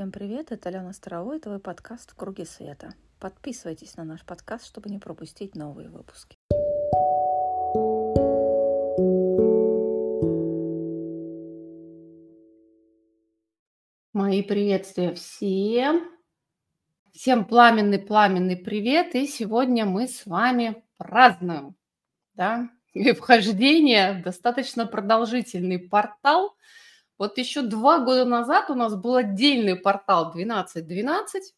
Всем привет, это Алена Старовой, это твой подкаст «В круге света». Подписывайтесь на наш подкаст, чтобы не пропустить новые выпуски. Мои приветствия всем. Всем пламенный-пламенный привет. И сегодня мы с вами празднуем, да, и вхождение в достаточно продолжительный портал – вот еще два года назад у нас был отдельный портал 1212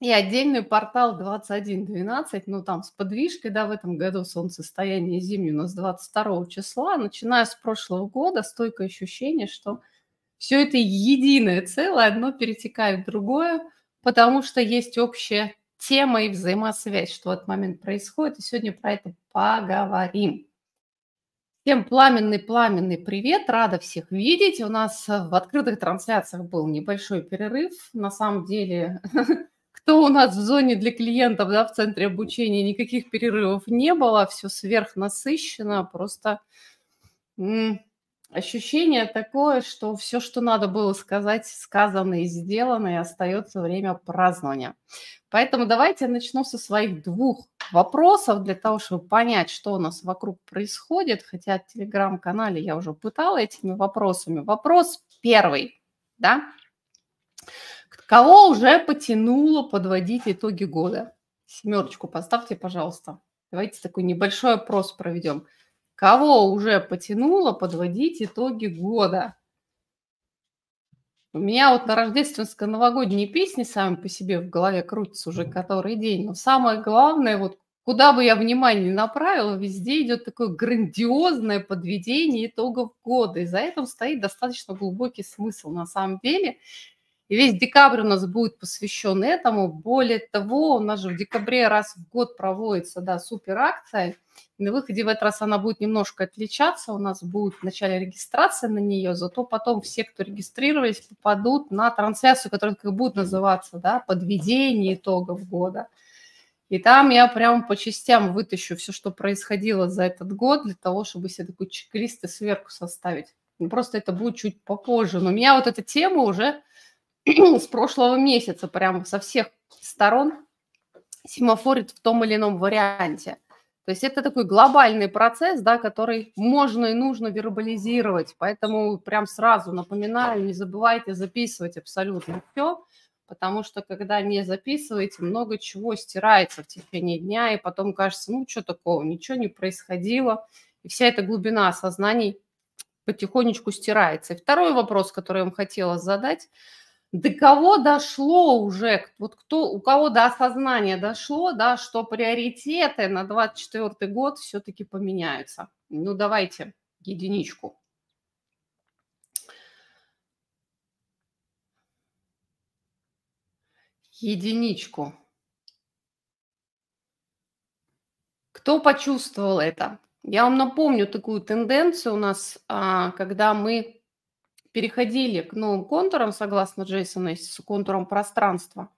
и отдельный портал 2112, ну там с подвижкой, да, в этом году солнцестояние зимнее у нас 22 числа. Начиная с прошлого года стойкое ощущение, что все это единое целое, одно перетекает в другое, потому что есть общая тема и взаимосвязь, что в этот момент происходит. И сегодня про это поговорим. Всем пламенный-пламенный привет, рада всех видеть. У нас э, в открытых трансляциях был небольшой перерыв. На самом деле, кто у нас в зоне для клиентов, да, в центре обучения, никаких перерывов не было, все сверхнасыщенно, просто ощущение такое, что все, что надо было сказать, сказано и сделано, и остается время празднования. Поэтому давайте я начну со своих двух вопросов для того, чтобы понять, что у нас вокруг происходит. Хотя в телеграм-канале я уже пытала этими вопросами. Вопрос первый, да? Кого уже потянуло подводить итоги года? Семерочку поставьте, пожалуйста. Давайте такой небольшой опрос проведем. Кого уже потянуло подводить итоги года? У меня вот на рождественско-новогодние песни сами по себе в голове крутятся уже который день. Но самое главное, вот куда бы я внимание направила, везде идет такое грандиозное подведение итогов года. И за этим стоит достаточно глубокий смысл на самом деле. И весь декабрь у нас будет посвящен этому. Более того, у нас же в декабре раз в год проводится да, супер акция. на выходе в этот раз она будет немножко отличаться. У нас будет в начале регистрация на нее, зато потом все, кто регистрировались, попадут на трансляцию, которая как будет называться да, «Подведение итогов года». И там я прям по частям вытащу все, что происходило за этот год, для того, чтобы себе такой чек-лист и сверху составить. Ну, просто это будет чуть попозже. Но меня вот эта тема уже с прошлого месяца, прямо со всех сторон семафорит в том или ином варианте. То есть это такой глобальный процесс, да, который можно и нужно вербализировать. Поэтому прям сразу напоминаю, не забывайте записывать абсолютно все, потому что когда не записываете, много чего стирается в течение дня, и потом кажется, ну что такого, ничего не происходило. И вся эта глубина осознаний потихонечку стирается. И второй вопрос, который я вам хотела задать – до кого дошло уже, вот кто, у кого до осознания дошло, да, что приоритеты на 24 год все-таки поменяются. Ну, давайте единичку. Единичку. Кто почувствовал это? Я вам напомню такую тенденцию у нас, а, когда мы переходили к новым контурам, согласно Джейсона, с контуром пространства,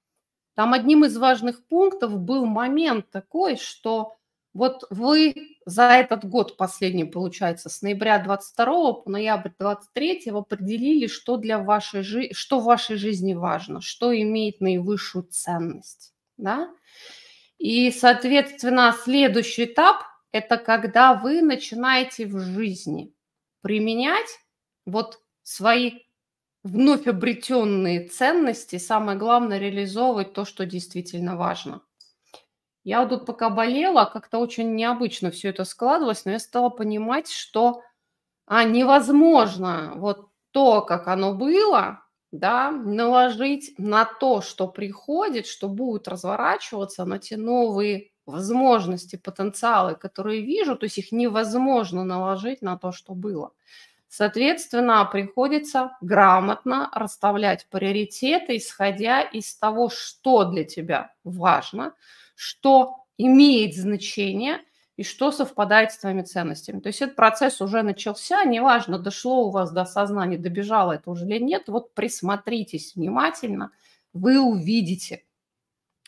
там одним из важных пунктов был момент такой, что вот вы за этот год последний, получается, с ноября 22 по ноябрь 23 определили, что для вашей жизни, что в вашей жизни важно, что имеет наивысшую ценность, да? И, соответственно, следующий этап – это когда вы начинаете в жизни применять вот свои вновь обретенные ценности, самое главное реализовывать то, что действительно важно. Я вот тут пока болела, как-то очень необычно все это складывалось, но я стала понимать, что а, невозможно вот то, как оно было, да, наложить на то, что приходит, что будет разворачиваться, на те новые возможности, потенциалы, которые вижу, то есть их невозможно наложить на то, что было. Соответственно, приходится грамотно расставлять приоритеты, исходя из того, что для тебя важно, что имеет значение и что совпадает с твоими ценностями. То есть этот процесс уже начался, неважно, дошло у вас до сознания, добежало это уже или нет, вот присмотритесь внимательно, вы увидите,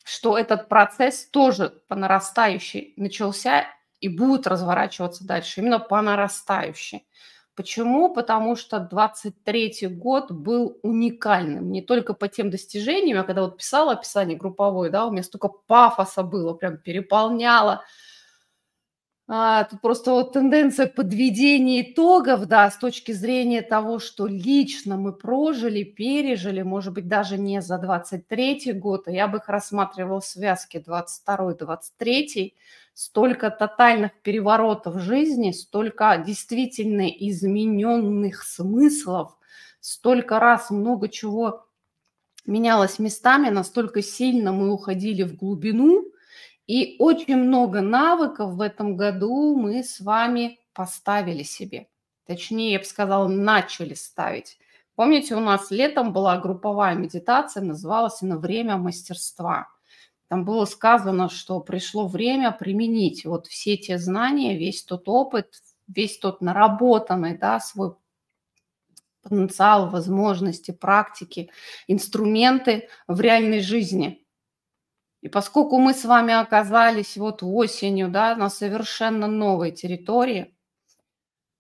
что этот процесс тоже по нарастающей начался и будет разворачиваться дальше, именно по нарастающей. Почему? Потому что 23 год был уникальным. Не только по тем достижениям, я когда вот писала описание групповое, да, у меня столько пафоса было, прям переполняло. А, тут просто вот тенденция подведения итогов, да, с точки зрения того, что лично мы прожили, пережили, может быть, даже не за 23 год, а я бы их рассматривала в связке 22-23, столько тотальных переворотов в жизни, столько действительно измененных смыслов, столько раз много чего менялось местами, настолько сильно мы уходили в глубину, и очень много навыков в этом году мы с вами поставили себе. Точнее, я бы сказала, начали ставить. Помните, у нас летом была групповая медитация, называлась она «Время мастерства». Там было сказано, что пришло время применить вот все те знания, весь тот опыт, весь тот наработанный, да, свой потенциал, возможности, практики, инструменты в реальной жизни. И поскольку мы с вами оказались вот осенью да, на совершенно новой территории,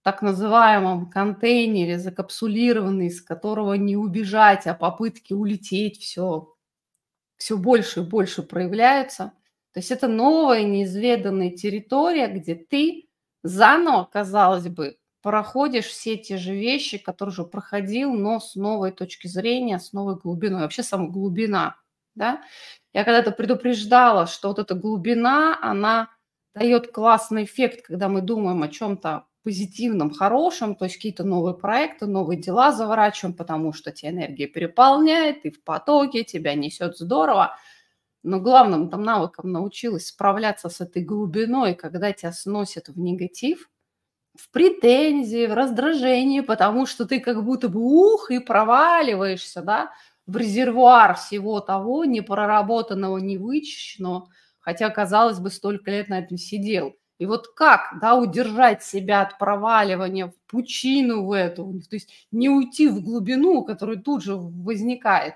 так называемом контейнере, закапсулированный, из которого не убежать, а попытки улететь все все больше и больше проявляются. То есть это новая неизведанная территория, где ты заново, казалось бы, проходишь все те же вещи, которые уже проходил, но с новой точки зрения, с новой глубиной. Вообще сама глубина. Да? Я когда-то предупреждала, что вот эта глубина, она дает классный эффект, когда мы думаем о чем-то позитивном, хорошем, то есть какие-то новые проекты, новые дела заворачиваем, потому что тебя энергия переполняет, ты в потоке, тебя несет здорово. Но главным там навыком научилась справляться с этой глубиной, когда тебя сносят в негатив, в претензии, в раздражении, потому что ты как будто бы ух и проваливаешься, да, в резервуар всего того непроработанного, невычищенного, хотя, казалось бы, столько лет на этом сидел – и вот как, да, удержать себя от проваливания в пучину в эту, то есть не уйти в глубину, которая тут же возникает.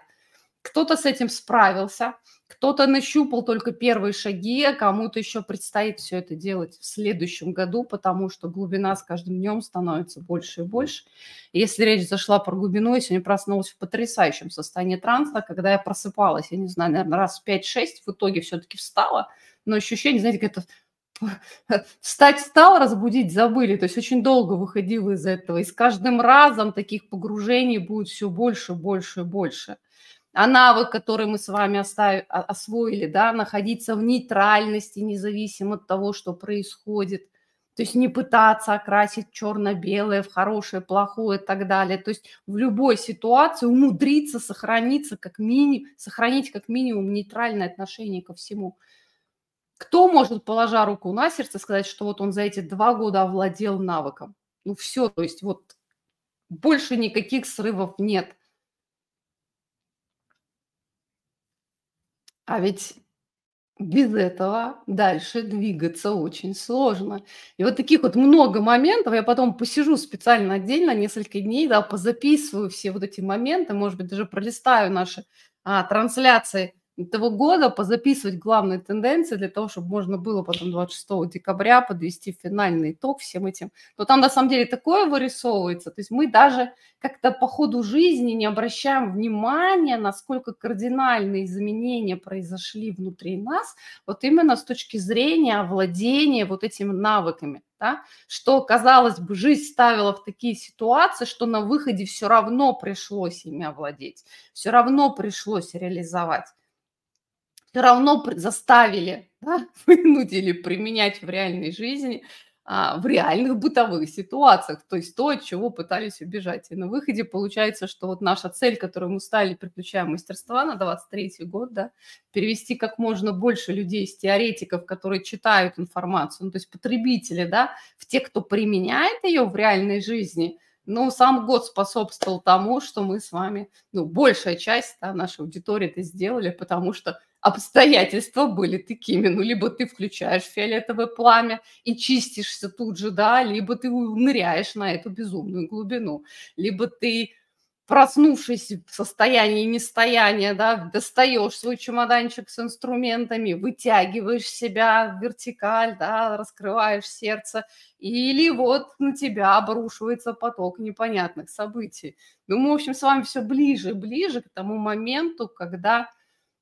Кто-то с этим справился, кто-то нащупал только первые шаги, а кому-то еще предстоит все это делать в следующем году, потому что глубина с каждым днем становится больше и больше. Если речь зашла про глубину, я сегодня проснулась в потрясающем состоянии транса, когда я просыпалась, я не знаю, наверное, раз 5-6, в итоге все-таки встала, но ощущение, знаете, как это встать стал, разбудить забыли. То есть очень долго выходил из этого. И с каждым разом таких погружений будет все больше, больше и больше. А навык, который мы с вами оставили, освоили, да, находиться в нейтральности, независимо от того, что происходит. То есть не пытаться окрасить черно-белое в хорошее, плохое и так далее. То есть в любой ситуации умудриться сохраниться как мини, сохранить как минимум нейтральное отношение ко всему. Кто может, положа руку на сердце, сказать, что вот он за эти два года овладел навыком? Ну все, то есть вот больше никаких срывов нет. А ведь без этого дальше двигаться очень сложно. И вот таких вот много моментов. Я потом посижу специально отдельно несколько дней, да, позаписываю все вот эти моменты, может быть, даже пролистаю наши а, трансляции этого года позаписывать главные тенденции для того, чтобы можно было потом 26 декабря подвести финальный итог всем этим. Но там на самом деле такое вырисовывается. То есть мы даже как-то по ходу жизни не обращаем внимания, насколько кардинальные изменения произошли внутри нас, вот именно с точки зрения владения вот этими навыками. Да? Что, казалось бы, жизнь ставила в такие ситуации, что на выходе все равно пришлось ими овладеть, все равно пришлось реализовать все равно заставили, да, вынудили применять в реальной жизни, а, в реальных бытовых ситуациях, то есть то, от чего пытались убежать. И на выходе получается, что вот наша цель, которую мы ставили, приключая мастерства на 23 год, да, перевести как можно больше людей из теоретиков, которые читают информацию, ну, то есть потребители, да, в тех, кто применяет ее в реальной жизни – ну, сам год способствовал тому, что мы с вами, ну, большая часть да, нашей аудитории это сделали, потому что обстоятельства были такими. Ну, либо ты включаешь фиолетовое пламя и чистишься тут же, да, либо ты ныряешь на эту безумную глубину, либо ты проснувшись в состоянии нестояния, да, достаешь свой чемоданчик с инструментами, вытягиваешь себя в вертикаль, да, раскрываешь сердце, или вот на тебя обрушивается поток непонятных событий. Ну, мы, в общем, с вами все ближе и ближе к тому моменту, когда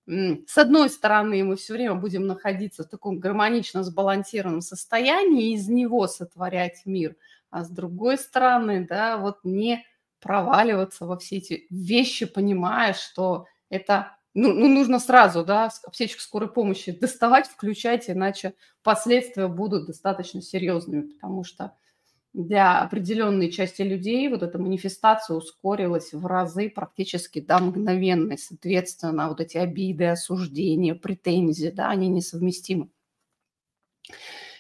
с одной стороны, мы все время будем находиться в таком гармонично сбалансированном состоянии, из него сотворять мир, а с другой стороны, да, вот не проваливаться во все эти вещи, понимая, что это ну, ну, нужно сразу, да, аптечку скорой помощи доставать, включать, иначе последствия будут достаточно серьезными, потому что для определенной части людей вот эта манифестация ускорилась в разы практически до мгновенной. Соответственно, вот эти обиды, осуждения, претензии, да, они несовместимы.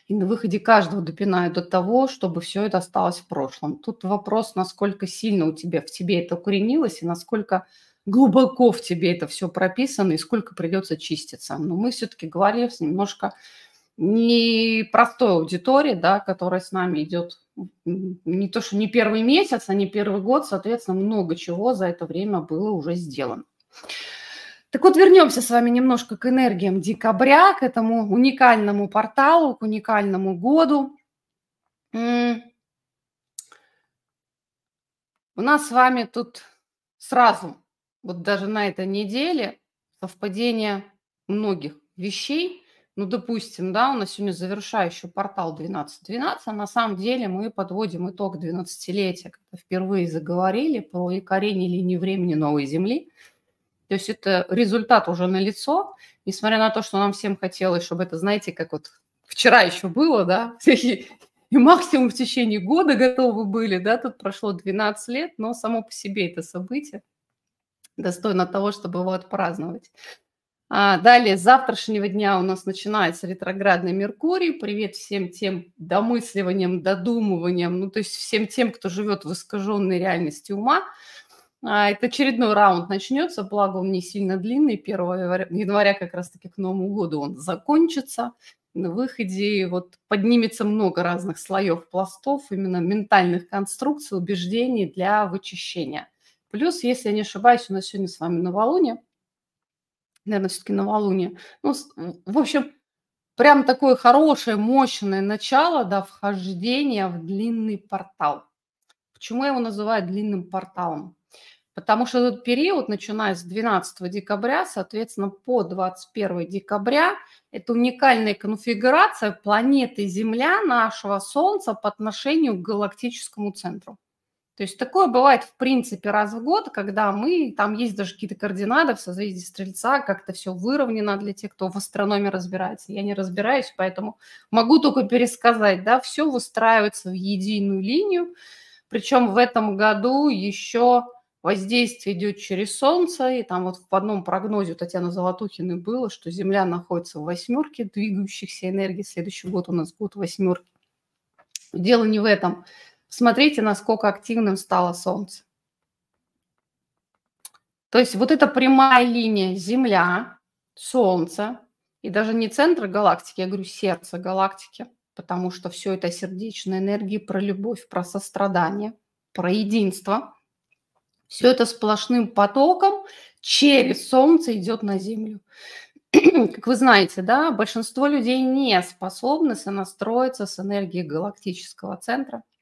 И на выходе каждого допинают до того, чтобы все это осталось в прошлом. Тут вопрос, насколько сильно у тебя в тебе это укоренилось и насколько глубоко в тебе это все прописано и сколько придется чиститься. Но мы все-таки говорим с немножко непростой аудитории, да, которая с нами идет не то, что не первый месяц, а не первый год, соответственно, много чего за это время было уже сделано. Так вот, вернемся с вами немножко к энергиям декабря, к этому уникальному порталу, к уникальному году. У нас с вами тут сразу, вот даже на этой неделе, совпадение многих вещей – ну, допустим, да, у нас сегодня завершающий портал 12.12, а на самом деле мы подводим итог 12-летия, когда впервые заговорили про якорение линии времени новой Земли. То есть это результат уже налицо, несмотря на то, что нам всем хотелось, чтобы это, знаете, как вот вчера еще было, да, и максимум в течение года готовы были, да, тут прошло 12 лет, но само по себе это событие достойно того, чтобы его отпраздновать. А, далее, с завтрашнего дня у нас начинается ретроградный Меркурий. Привет всем тем домысливанием, додумыванием, ну то есть всем тем, кто живет в искаженной реальности ума. А, это очередной раунд начнется, благо он не сильно длинный, 1 января как раз-таки к Новому году он закончится. На выходе вот поднимется много разных слоев пластов, именно ментальных конструкций, убеждений для вычищения. Плюс, если я не ошибаюсь, у нас сегодня с вами новолуние, наверное, все-таки новолуние. Ну, в общем, прям такое хорошее, мощное начало, да, вхождения в длинный портал. Почему я его называю длинным порталом? Потому что этот период, начиная с 12 декабря, соответственно, по 21 декабря, это уникальная конфигурация планеты Земля, нашего Солнца по отношению к галактическому центру. То есть такое бывает, в принципе, раз в год, когда мы, там есть даже какие-то координаты в созвездии Стрельца, как-то все выровнено для тех, кто в астрономии разбирается. Я не разбираюсь, поэтому могу только пересказать, да, все выстраивается в единую линию. Причем в этом году еще воздействие идет через Солнце, и там вот в одном прогнозе у Татьяны Золотухиной было, что Земля находится в восьмерке двигающихся энергий. Следующий год у нас год восьмерки. Дело не в этом. Смотрите, насколько активным стало Солнце. То есть вот эта прямая линия Земля, Солнце, и даже не центр галактики, я говорю сердце галактики, потому что все это сердечная энергия про любовь, про сострадание, про единство. Все это сплошным потоком через Солнце идет на Землю. Как вы знаете, да, большинство людей не способны сонастроиться с энергией галактического центра –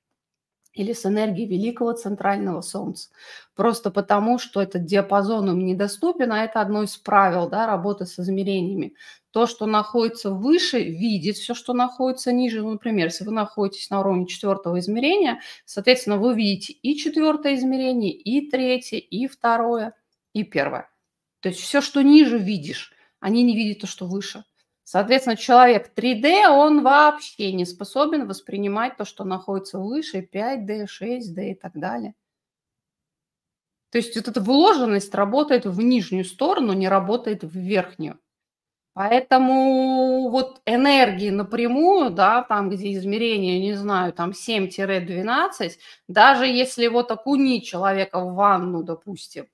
или с энергией великого центрального Солнца. Просто потому, что этот диапазон им недоступен, а это одно из правил да, работы с измерениями. То, что находится выше, видит все, что находится ниже. Ну, например, если вы находитесь на уровне четвертого измерения, соответственно, вы видите и четвертое измерение, и третье, и второе, и первое. То есть все, что ниже видишь, они не видят то, что выше. Соответственно, человек 3D, он вообще не способен воспринимать то, что находится выше, 5D, 6D и так далее. То есть вот эта вложенность работает в нижнюю сторону, не работает в верхнюю. Поэтому вот энергии напрямую, да, там, где измерение, не знаю, там 7-12, даже если вот окунить человека в ванну, допустим,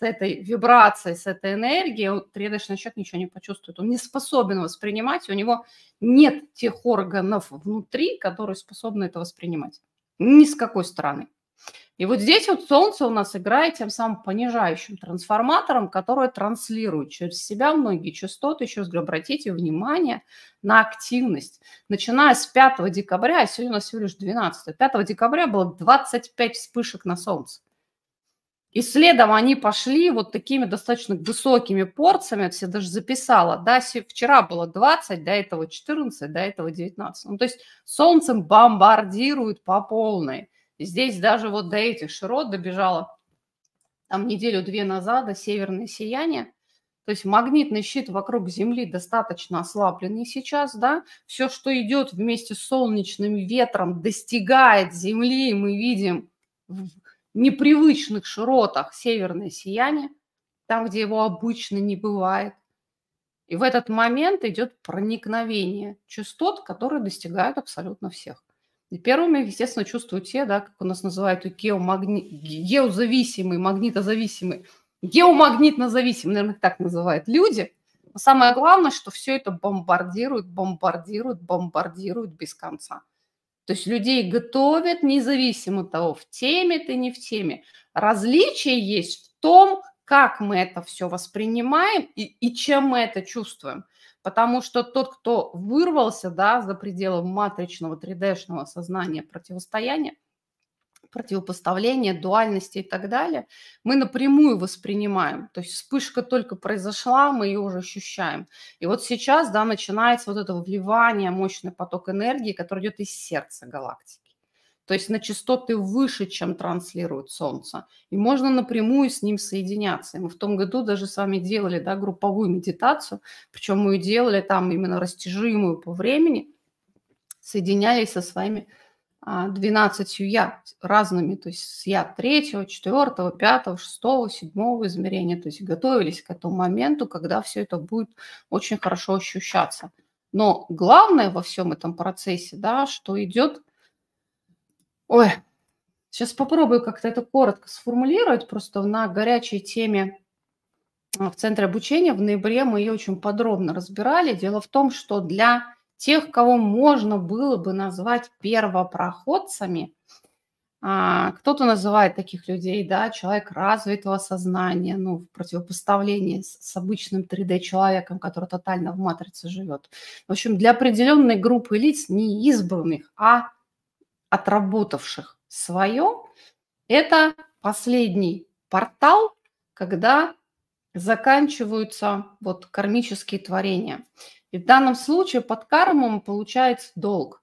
с этой вибрацией, с этой энергией, 3 человек ничего не почувствует. Он не способен воспринимать, у него нет тех органов внутри, которые способны это воспринимать. Ни с какой стороны. И вот здесь вот Солнце у нас играет тем самым понижающим трансформатором, который транслирует через себя многие частоты. Еще раз говорю, обратите внимание на активность. Начиная с 5 декабря, а сегодня у нас всего лишь 12, 5 декабря было 25 вспышек на Солнце. И следом они пошли вот такими достаточно высокими порциями, я даже записала, да, вчера было 20, до этого 14, до этого 19. Ну, то есть солнцем бомбардируют по полной. Здесь даже вот до этих широт добежало там неделю-две назад до северное сияние. То есть магнитный щит вокруг Земли достаточно ослабленный сейчас, да. Все, что идет вместе с солнечным ветром, достигает Земли, и мы видим непривычных широтах северное сияние, там, где его обычно не бывает. И в этот момент идет проникновение частот, которые достигают абсолютно всех. И первыми, естественно, чувствуют те, да, как у нас называют геомагни... геозависимые, магнитозависимые, геомагнитно-зависимые, наверное, так называют люди. Но самое главное, что все это бомбардирует, бомбардирует, бомбардирует без конца. То есть людей готовят независимо от того, в теме ты, не в теме. Различие есть в том, как мы это все воспринимаем и, и чем мы это чувствуем. Потому что тот, кто вырвался да, за пределы матричного 3D-шного сознания противостояния, противопоставления, дуальности и так далее, мы напрямую воспринимаем. То есть вспышка только произошла, мы ее уже ощущаем. И вот сейчас да, начинается вот это вливание, мощный поток энергии, который идет из сердца галактики то есть на частоты выше, чем транслирует Солнце. И можно напрямую с ним соединяться. И мы в том году даже с вами делали да, групповую медитацию, причем мы ее делали там именно растяжимую по времени, соединялись со своими 12 а, я разными, то есть с я третьего, четвертого, пятого, шестого, седьмого измерения, то есть готовились к этому моменту, когда все это будет очень хорошо ощущаться. Но главное во всем этом процессе, да, что идет Ой, сейчас попробую как-то это коротко сформулировать. Просто на горячей теме а, в Центре обучения в ноябре мы ее очень подробно разбирали. Дело в том, что для тех, кого можно было бы назвать первопроходцами, а, кто-то называет таких людей, да, человек развитого сознания, ну, в противопоставлении с, с обычным 3D-человеком, который тотально в матрице живет. В общем, для определенной группы лиц, не избранных, а отработавших свое, это последний портал, когда заканчиваются вот кармические творения. И в данном случае под кармом получается долг.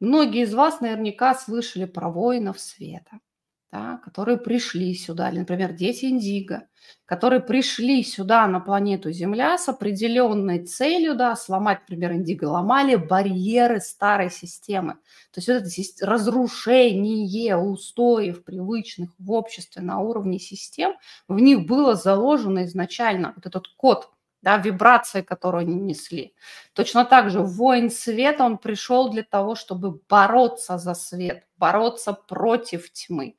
Многие из вас наверняка слышали про воинов света – да, которые пришли сюда, или, например, дети Индиго, которые пришли сюда на планету Земля с определенной целью, да, сломать, например, Индиго ломали барьеры старой системы. То есть вот это разрушение устоев привычных в обществе на уровне систем, в них было заложено изначально вот этот код – да, вибрации, которые они несли. Точно так же воин света, он пришел для того, чтобы бороться за свет, бороться против тьмы,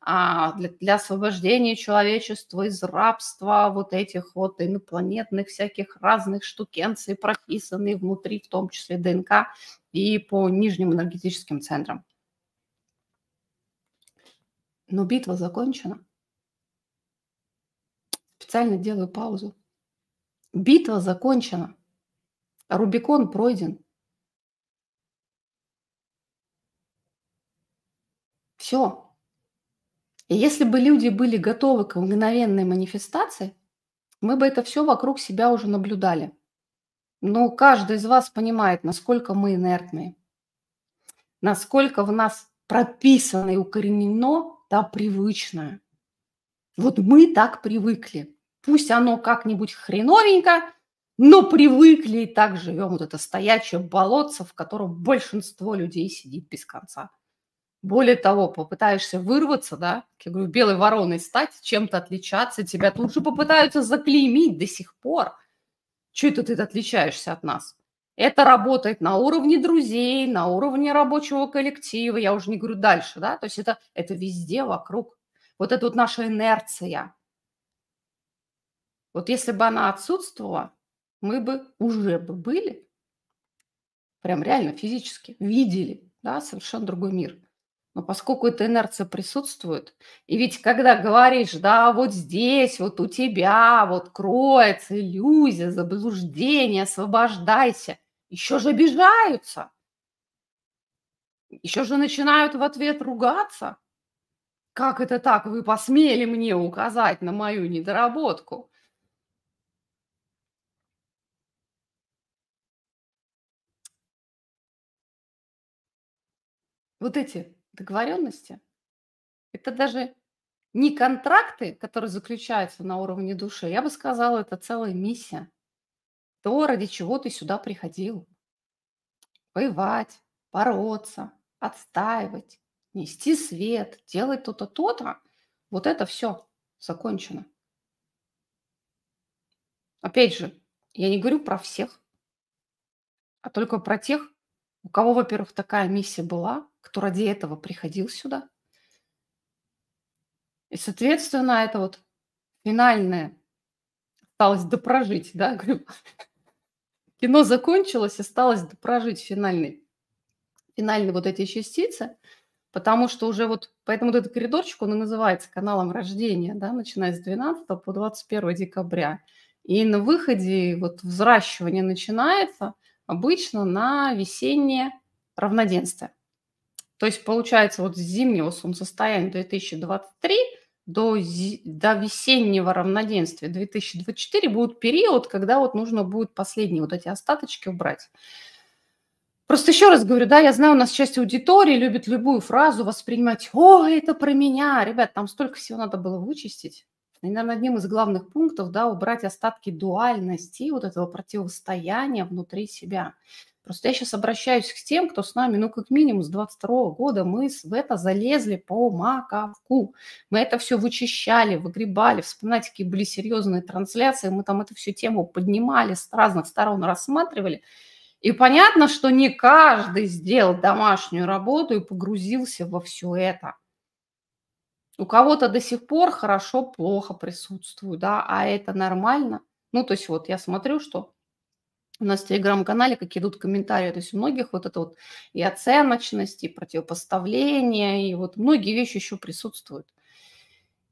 а для, для освобождения человечества из рабства вот этих вот инопланетных всяких разных штукенций, прописанных внутри, в том числе ДНК и по нижним энергетическим центрам. Но битва закончена. Специально делаю паузу. Битва закончена. Рубикон пройден. Все. И если бы люди были готовы к мгновенной манифестации, мы бы это все вокруг себя уже наблюдали. Но каждый из вас понимает, насколько мы инертные, насколько в нас прописано и укоренено да, привычное. Вот мы так привыкли. Пусть оно как-нибудь хреновенько, но привыкли и так живем. Вот это стоячее болотце, в котором большинство людей сидит без конца. Более того, попытаешься вырваться, да, я говорю, белой вороной стать, чем-то отличаться, тебя тут же попытаются заклеймить до сих пор. Что это ты отличаешься от нас? Это работает на уровне друзей, на уровне рабочего коллектива, я уже не говорю дальше, да, то есть это, это везде вокруг. Вот это вот наша инерция – вот если бы она отсутствовала, мы бы уже бы были, прям реально физически, видели, да, совершенно другой мир. Но поскольку эта инерция присутствует, и ведь когда говоришь, да, вот здесь, вот у тебя, вот кроется иллюзия, заблуждение, освобождайся, еще же обижаются, еще же начинают в ответ ругаться. Как это так? Вы посмели мне указать на мою недоработку? Вот эти договоренности, это даже не контракты, которые заключаются на уровне души, я бы сказала, это целая миссия. То, ради чего ты сюда приходил. Воевать, бороться, отстаивать, нести свет, делать то-то, то-то. Вот это все закончено. Опять же, я не говорю про всех, а только про тех, у кого, во-первых, такая миссия была, кто ради этого приходил сюда. И, соответственно, это вот финальное осталось допрожить, да, говорю, кино закончилось, осталось допрожить финальный, финальные вот эти частицы, потому что уже вот, поэтому вот этот коридорчик, он и называется каналом рождения, да, начиная с 12 по 21 декабря. И на выходе вот взращивание начинается обычно на весеннее равноденствие. То есть получается вот с зимнего солнцестояния 2023 до, до весеннего равноденствия 2024 будет период, когда вот нужно будет последние вот эти остаточки убрать. Просто еще раз говорю, да, я знаю, у нас часть аудитории любит любую фразу воспринимать, о, это про меня. Ребят, там столько всего надо было вычистить. И, наверное, одним из главных пунктов, да, убрать остатки дуальности, вот этого противостояния внутри себя. Просто я сейчас обращаюсь к тем, кто с нами, ну, как минимум с 22 года, мы в это залезли по маковку. Мы это все вычищали, выгребали. Вспоминайте, какие были серьезные трансляции. Мы там эту всю тему поднимали, с разных сторон рассматривали. И понятно, что не каждый сделал домашнюю работу и погрузился во все это. У кого-то до сих пор хорошо, плохо присутствует, да, а это нормально. Ну, то есть вот я смотрю, что у нас в телеграм-канале, как идут комментарии, то есть у многих вот это вот и оценочность, и противопоставление, и вот многие вещи еще присутствуют.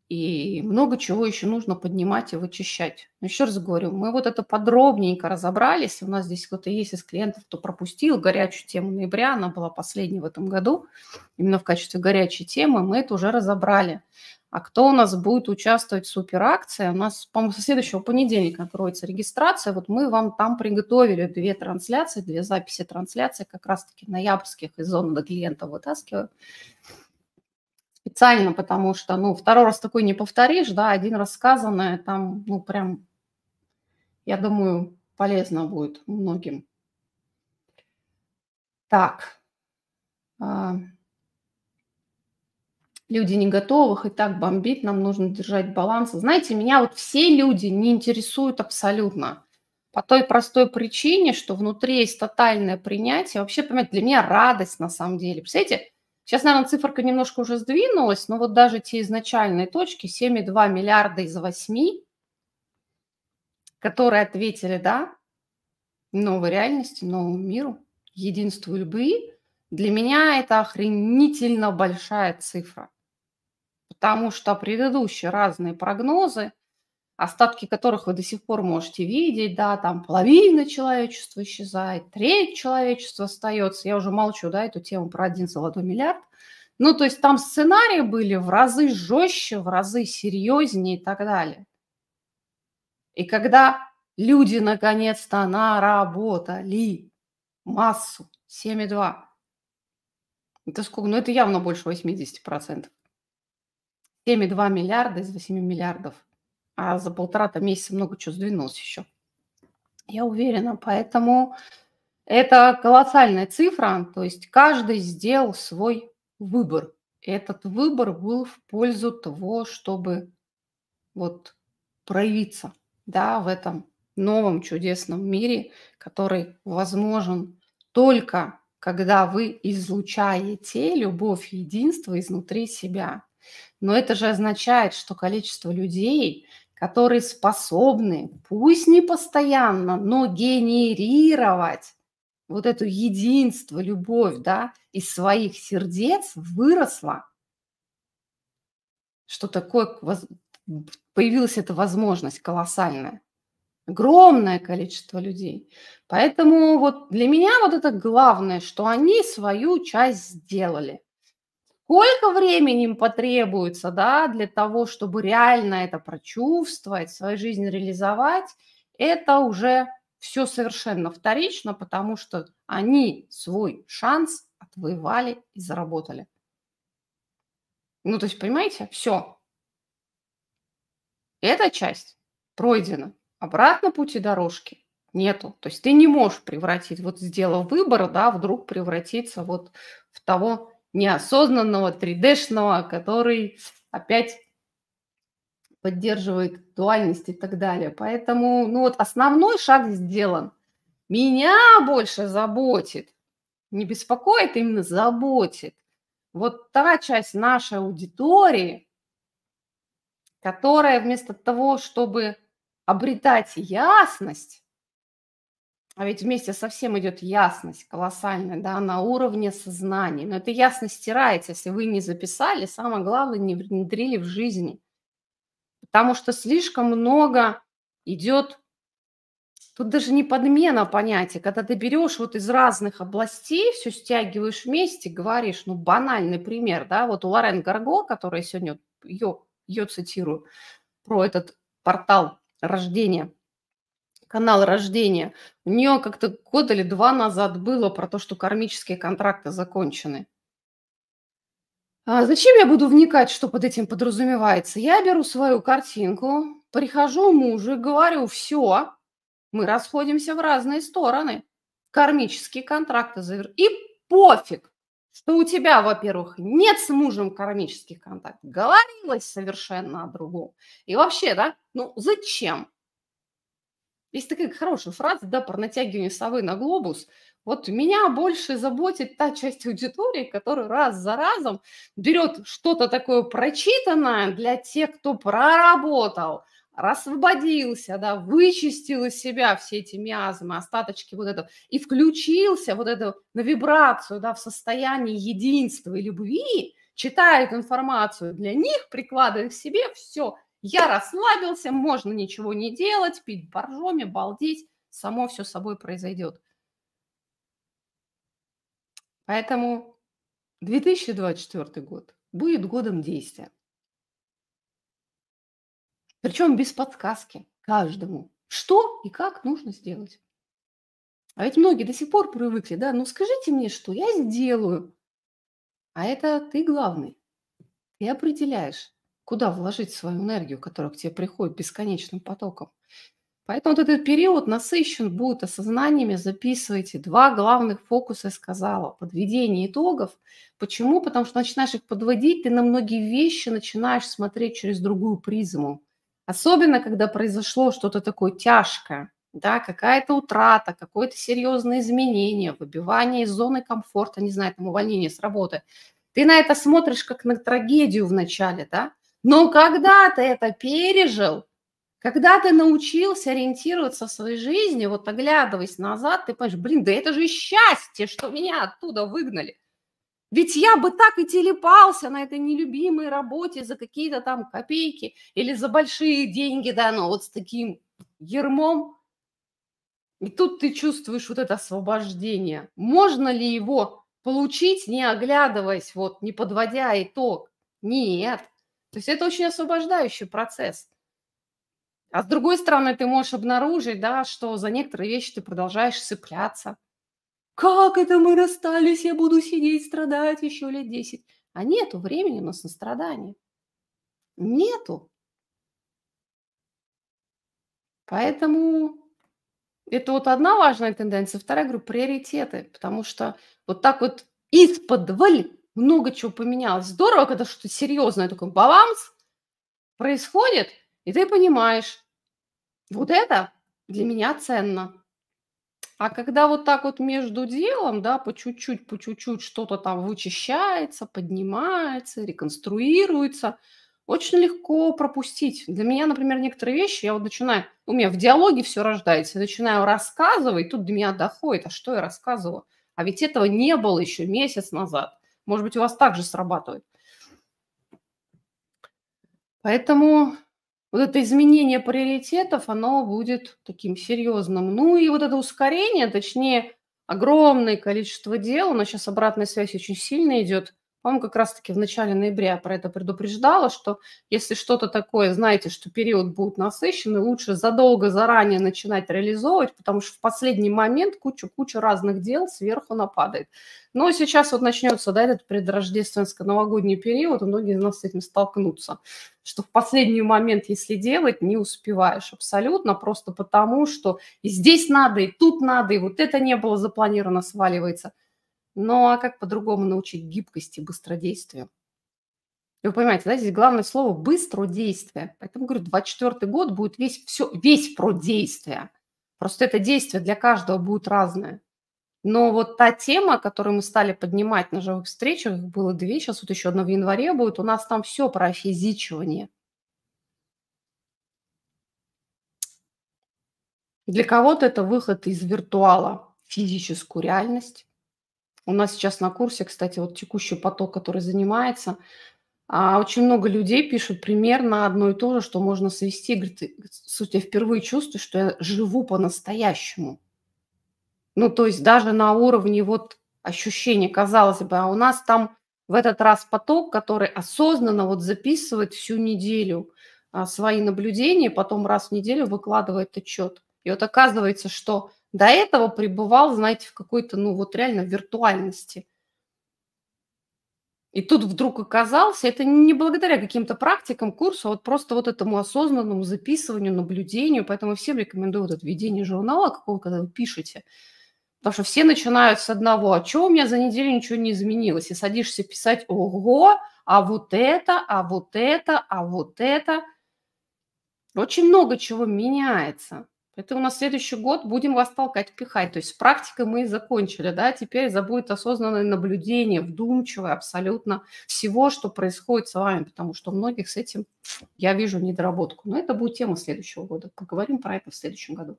И много чего еще нужно поднимать и вычищать. Но еще раз говорю, мы вот это подробненько разобрались. У нас здесь кто-то есть из клиентов, кто пропустил горячую тему ноября. Она была последней в этом году. Именно в качестве горячей темы мы это уже разобрали. А кто у нас будет участвовать в суперакции? У нас, по-моему, со следующего понедельника откроется регистрация. Вот мы вам там приготовили две трансляции, две записи трансляции, как раз-таки ноябрьских из зоны до клиента вытаскиваю. Специально, потому что, ну, второй раз такой не повторишь, да, один раз сказанное там, ну, прям, я думаю, полезно будет многим. Так. А, люди не готовы, и так бомбит, нам нужно держать баланс. Знаете, меня вот все люди не интересуют абсолютно. По той простой причине, что внутри есть тотальное принятие. Вообще, понимаете, для меня радость на самом деле. Представляете, сейчас, наверное, циферка немножко уже сдвинулась, но вот даже те изначальные точки, 7,2 миллиарда из 8, которые ответили, да, новой реальности, новому миру, единству любви, для меня это охренительно большая цифра. Потому что предыдущие разные прогнозы, остатки которых вы до сих пор можете видеть, да, там половина человечества исчезает, треть человечества остается, я уже молчу, да, эту тему про один золотой миллиард, ну, то есть там сценарии были в разы жестче, в разы серьезнее и так далее. И когда люди наконец-то наработали массу 7,2, это сколько? Ну, это явно больше 80%. 7,2 миллиарда из 8 миллиардов. А за полтора-то месяца много чего сдвинулось еще. Я уверена. Поэтому это колоссальная цифра. То есть каждый сделал свой выбор. Этот выбор был в пользу того, чтобы вот проявиться да, в этом новом чудесном мире, который возможен только когда вы излучаете любовь и единство изнутри себя. Но это же означает, что количество людей, которые способны, пусть не постоянно, но генерировать вот это единство, любовь, да, из своих сердец выросла, что такое появилась эта возможность колоссальная. Огромное количество людей. Поэтому вот для меня вот это главное, что они свою часть сделали. Сколько времени им потребуется, да, для того, чтобы реально это прочувствовать, свою жизнь реализовать, это уже все совершенно вторично, потому что они свой шанс отвоевали и заработали. Ну, то есть, понимаете, все. Эта часть пройдена. Обратно пути дорожки нету. То есть ты не можешь превратить, вот сделав выбор, да, вдруг превратиться вот в того неосознанного 3D-шного, который опять поддерживает дуальность и так далее. Поэтому, ну вот основной шаг сделан. Меня больше заботит, не беспокоит, а именно заботит. Вот та часть нашей аудитории, которая вместо того, чтобы обретать ясность, а ведь вместе со всем идет ясность колоссальная, да, на уровне сознания. Но эта ясность стирается, если вы не записали, самое главное, не внедрили в жизни. Потому что слишком много идет, тут даже не подмена понятия, когда ты берешь вот из разных областей, все стягиваешь вместе, говоришь, ну, банальный пример, да, вот у Лорен Гарго, которая сегодня, ее, ее цитирую, про этот портал рождения – канал рождения. У нее как-то год или два назад было про то, что кармические контракты закончены. А зачем я буду вникать, что под этим подразумевается? Я беру свою картинку, прихожу мужу и говорю, все, мы расходимся в разные стороны. Кармические контракты завер... И пофиг, что у тебя, во-первых, нет с мужем кармических контактов, говорилось совершенно о другом. И вообще, да, ну зачем? Есть такая хорошая фраза, да, про натягивание совы на глобус. Вот меня больше заботит та часть аудитории, которая раз за разом берет что-то такое прочитанное для тех, кто проработал, освободился, да, вычистил из себя все эти миазмы, остаточки вот этого, и включился вот это на вибрацию, да, в состоянии единства и любви, читает информацию для них, прикладывает к себе, все, я расслабился, можно ничего не делать, пить боржоми, балдеть, само все собой произойдет. Поэтому 2024 год будет годом действия. Причем без подсказки каждому, что и как нужно сделать. А ведь многие до сих пор привыкли, да, ну скажите мне, что я сделаю. А это ты главный. Ты определяешь, куда вложить свою энергию, которая к тебе приходит бесконечным потоком. Поэтому вот этот период насыщен будет осознаниями. Записывайте. Два главных фокуса я сказала. Подведение итогов. Почему? Потому что начинаешь их подводить, ты на многие вещи начинаешь смотреть через другую призму. Особенно, когда произошло что-то такое тяжкое, да, какая-то утрата, какое-то серьезное изменение, выбивание из зоны комфорта, не знаю, там увольнение с работы. Ты на это смотришь как на трагедию в начале, да, но когда ты это пережил, когда ты научился ориентироваться в своей жизни, вот оглядываясь назад, ты понимаешь, блин, да это же счастье, что меня оттуда выгнали. Ведь я бы так и телепался на этой нелюбимой работе за какие-то там копейки или за большие деньги, да, но вот с таким ермом. И тут ты чувствуешь вот это освобождение. Можно ли его получить, не оглядываясь, вот, не подводя итог? Нет. То есть это очень освобождающий процесс. А с другой стороны, ты можешь обнаружить, да, что за некоторые вещи ты продолжаешь цепляться. Как это мы расстались, я буду сидеть, страдать еще лет 10. А нету времени у нас на страдания. Нету. Поэтому это вот одна важная тенденция. Вторая, говорю, приоритеты. Потому что вот так вот из-под много чего поменялось. Здорово, когда что-то серьезное, такой баланс происходит, и ты понимаешь, вот это для меня ценно. А когда вот так вот между делом, да, по чуть-чуть, по чуть-чуть что-то там вычищается, поднимается, реконструируется, очень легко пропустить. Для меня, например, некоторые вещи, я вот начинаю, у меня в диалоге все рождается, я начинаю рассказывать, тут до меня доходит, а что я рассказываю? А ведь этого не было еще месяц назад. Может быть, у вас также срабатывает. Поэтому вот это изменение приоритетов, оно будет таким серьезным. Ну и вот это ускорение, точнее, огромное количество дел, у нас сейчас обратная связь очень сильно идет, по-моему, как раз-таки в начале ноября про это предупреждала, что если что-то такое, знаете, что период будет насыщенный, лучше задолго заранее начинать реализовывать, потому что в последний момент куча-куча разных дел сверху нападает. Но сейчас вот начнется, да, этот предрождественско-новогодний период, и многие из нас с этим столкнутся, что в последний момент, если делать, не успеваешь абсолютно, просто потому что и здесь надо, и тут надо, и вот это не было запланировано, сваливается – ну, а как по-другому научить гибкости, быстродействию? Вы понимаете, да, здесь главное слово «быстродействие». Поэтому, говорю, 24 год будет весь, все, весь про действие. Просто это действие для каждого будет разное. Но вот та тема, которую мы стали поднимать на живых встречах, было две, сейчас вот еще одно в январе будет, у нас там все про физичивание. Для кого-то это выход из виртуала в физическую реальность. У нас сейчас на курсе, кстати, вот текущий поток, который занимается, а, очень много людей пишут примерно одно и то же, что можно свести. Говорит, суть, я впервые чувствую, что я живу по-настоящему. Ну, то есть даже на уровне вот ощущения, казалось бы, а у нас там в этот раз поток, который осознанно вот записывает всю неделю а, свои наблюдения, потом раз в неделю выкладывает отчет. И вот оказывается, что до этого пребывал, знаете, в какой-то, ну вот реально виртуальности. И тут вдруг оказался, это не благодаря каким-то практикам курса, а вот просто вот этому осознанному записыванию, наблюдению. Поэтому всем рекомендую вот это ведение журнала, какого, когда вы пишете. Потому что все начинают с одного, а что у меня за неделю ничего не изменилось? И садишься писать, ого, а вот это, а вот это, а вот это. Очень много чего меняется. Это у нас следующий год будем вас толкать, пихать. То есть с практикой мы и закончили, да, теперь за будет осознанное наблюдение, вдумчивое абсолютно всего, что происходит с вами, потому что у многих с этим я вижу недоработку. Но это будет тема следующего года. Поговорим про это в следующем году.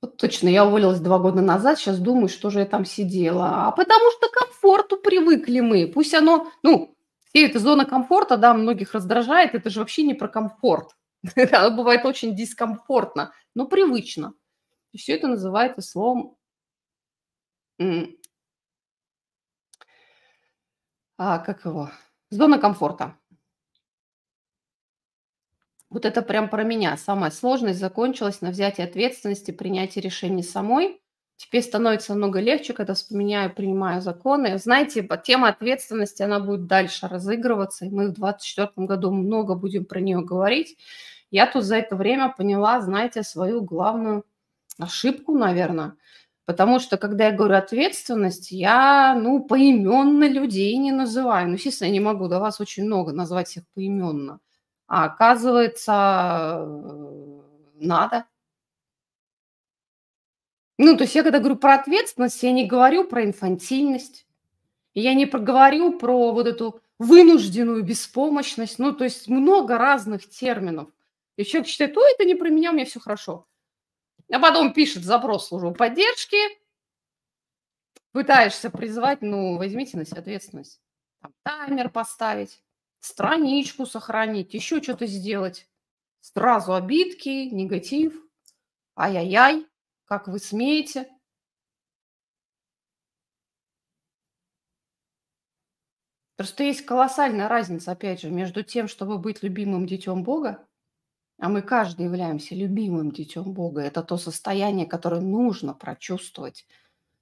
Вот точно, я уволилась два года назад, сейчас думаю, что же я там сидела. А потому что к комфорту привыкли мы. Пусть оно, ну, все эта зона комфорта, да, многих раздражает, это же вообще не про комфорт. Оно бывает очень дискомфортно, но привычно. Все это называется словом а, как его? Зона комфорта. Вот это прям про меня. Самая сложность закончилась на взятии ответственности, принятии решений самой. Теперь становится намного легче, когда вспоминаю, принимаю законы. Знаете, тема ответственности, она будет дальше разыгрываться, и мы в 2024 году много будем про нее говорить. Я тут за это время поняла, знаете, свою главную ошибку, наверное. Потому что, когда я говорю ответственность, я, ну, поименно людей не называю. Ну, естественно, я не могу, до вас очень много назвать всех поименно. А оказывается, э, надо. Ну, то есть я когда говорю про ответственность, я не говорю про инфантильность. Я не проговорю про вот эту вынужденную беспомощность. Ну, то есть много разных терминов. И человек считает, ой, это не про меня, у меня все хорошо. А потом пишет запрос службу поддержки, пытаешься призвать, ну, возьмите на себя ответственность. Там, таймер поставить, страничку сохранить, еще что-то сделать. Сразу обидки, негатив. Ай-яй-яй, как вы смеете. Просто есть колоссальная разница, опять же, между тем, чтобы быть любимым детем Бога а мы каждый являемся любимым детем Бога. Это то состояние, которое нужно прочувствовать.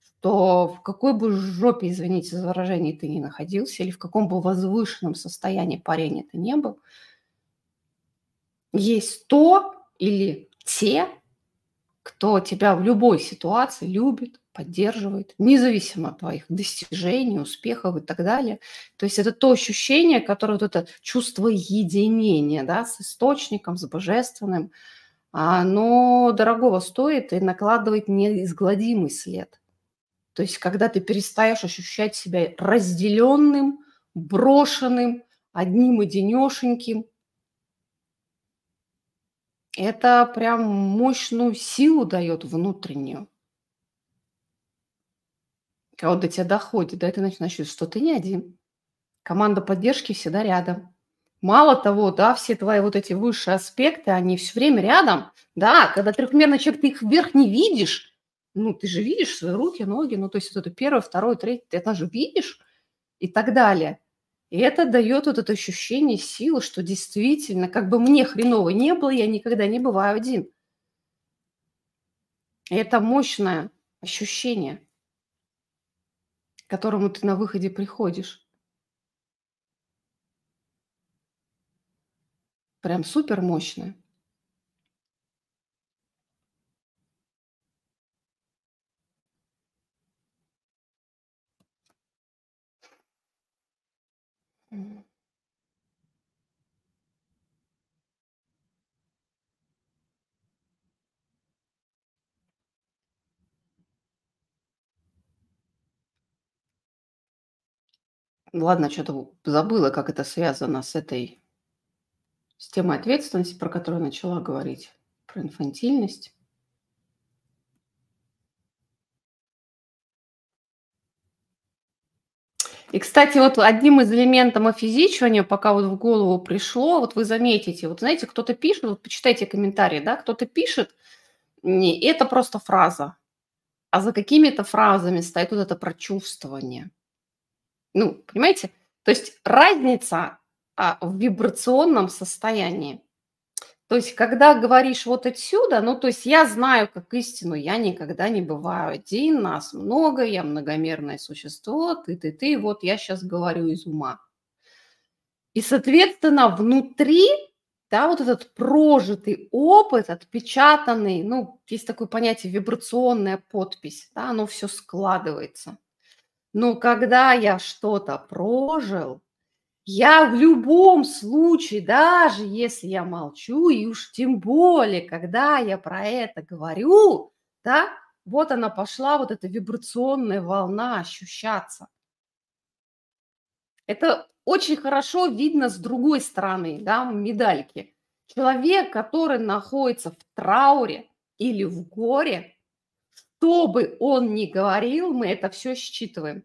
Что в какой бы жопе, извините за выражение, ты ни находился, или в каком бы возвышенном состоянии парения ты не был, есть то или те, кто тебя в любой ситуации любит, поддерживает, независимо от твоих достижений, успехов и так далее. То есть это то ощущение, которое вот это чувство единения да, с источником, с божественным, оно дорогого стоит и накладывает неизгладимый след. То есть когда ты перестаешь ощущать себя разделенным, брошенным, одним одинешеньким. Это прям мощную силу дает внутреннюю. Когда до тебя доходит, да, ты начинаешь, что ты не один. Команда поддержки всегда рядом. Мало того, да, все твои вот эти высшие аспекты, они все время рядом. Да, когда трехмерный человек, ты их вверх не видишь, ну, ты же видишь свои руки, ноги, ну, то есть вот это первое, второе, третье, ты это же видишь и так далее. И это дает вот это ощущение силы, что действительно, как бы мне хреново не было, я никогда не бываю один. И это мощное ощущение, к которому ты на выходе приходишь. Прям супер мощное. Ладно, что-то забыла, как это связано с этой с темой ответственности, про которую начала говорить, про инфантильность. И, кстати, вот одним из элементов офизичивания, пока вот в голову пришло, вот вы заметите, вот знаете, кто-то пишет, вот почитайте комментарии, да, кто-то пишет, не, это просто фраза, а за какими-то фразами стоит вот это прочувствование. Ну, понимаете? То есть разница а, в вибрационном состоянии. То есть, когда говоришь вот отсюда, ну, то есть я знаю как истину, я никогда не бываю один, нас много, я многомерное существо, ты-ты-ты, вот я сейчас говорю из ума. И, соответственно, внутри, да, вот этот прожитый опыт, отпечатанный, ну, есть такое понятие вибрационная подпись, да, оно все складывается. Но когда я что-то прожил, я в любом случае, даже если я молчу, и уж тем более, когда я про это говорю, да, вот она пошла, вот эта вибрационная волна ощущаться. Это очень хорошо видно с другой стороны, да, медальки. Человек, который находится в трауре или в горе, что бы он ни говорил, мы это все считываем.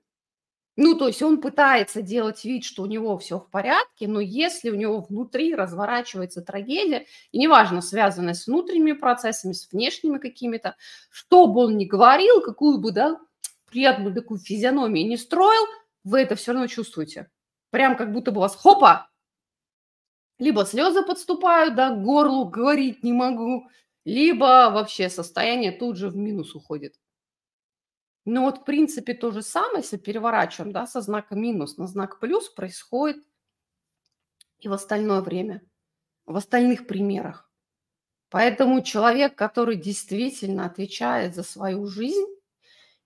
Ну, то есть он пытается делать вид, что у него все в порядке, но если у него внутри разворачивается трагедия, и неважно, связанная с внутренними процессами, с внешними какими-то, что бы он ни говорил, какую бы, да, приятную такую физиономию не строил, вы это все равно чувствуете. Прям как будто бы вас хопа, либо слезы подступают, да, горлу говорить не могу, либо вообще состояние тут же в минус уходит. Ну вот, в принципе, то же самое, если переворачиваем, да, со знака минус на знак плюс, происходит и в остальное время, в остальных примерах. Поэтому человек, который действительно отвечает за свою жизнь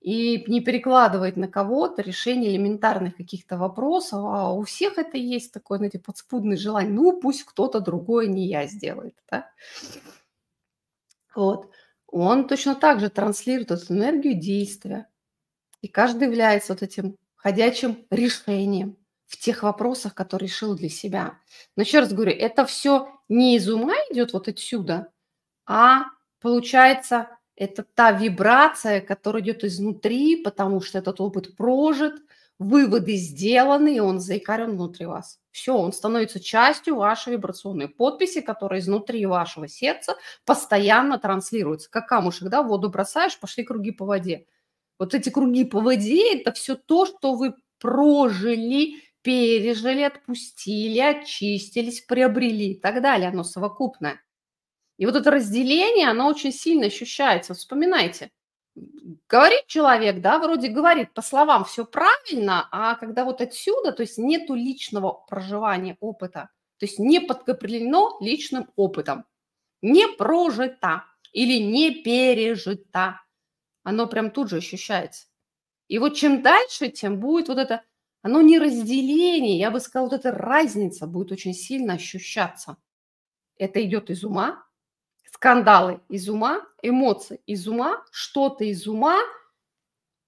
и не перекладывает на кого-то решение элементарных каких-то вопросов, а у всех это есть такое, знаете, подспудное желание, ну пусть кто-то другой, не я сделает, да? Вот. Он точно так же транслирует эту энергию действия, и каждый является вот этим ходячим решением в тех вопросах, которые решил для себя. Но еще раз говорю, это все не из ума идет вот отсюда, а получается это та вибрация, которая идет изнутри, потому что этот опыт прожит, выводы сделаны, и он заикарен внутри вас. Все, он становится частью вашей вибрационной подписи, которая изнутри вашего сердца постоянно транслируется. Как камушек, да, воду бросаешь, пошли круги по воде. Вот эти круги по воде – это все то, что вы прожили, пережили, отпустили, очистились, приобрели и так далее. Оно совокупное. И вот это разделение, оно очень сильно ощущается. Вспоминайте. Говорит человек, да, вроде говорит по словам все правильно, а когда вот отсюда, то есть нету личного проживания опыта, то есть не подкреплено личным опытом, не прожито или не пережито оно прям тут же ощущается. И вот чем дальше, тем будет вот это, оно не разделение, я бы сказала, вот эта разница будет очень сильно ощущаться. Это идет из ума, скандалы из ума, эмоции из ума, что-то из ума,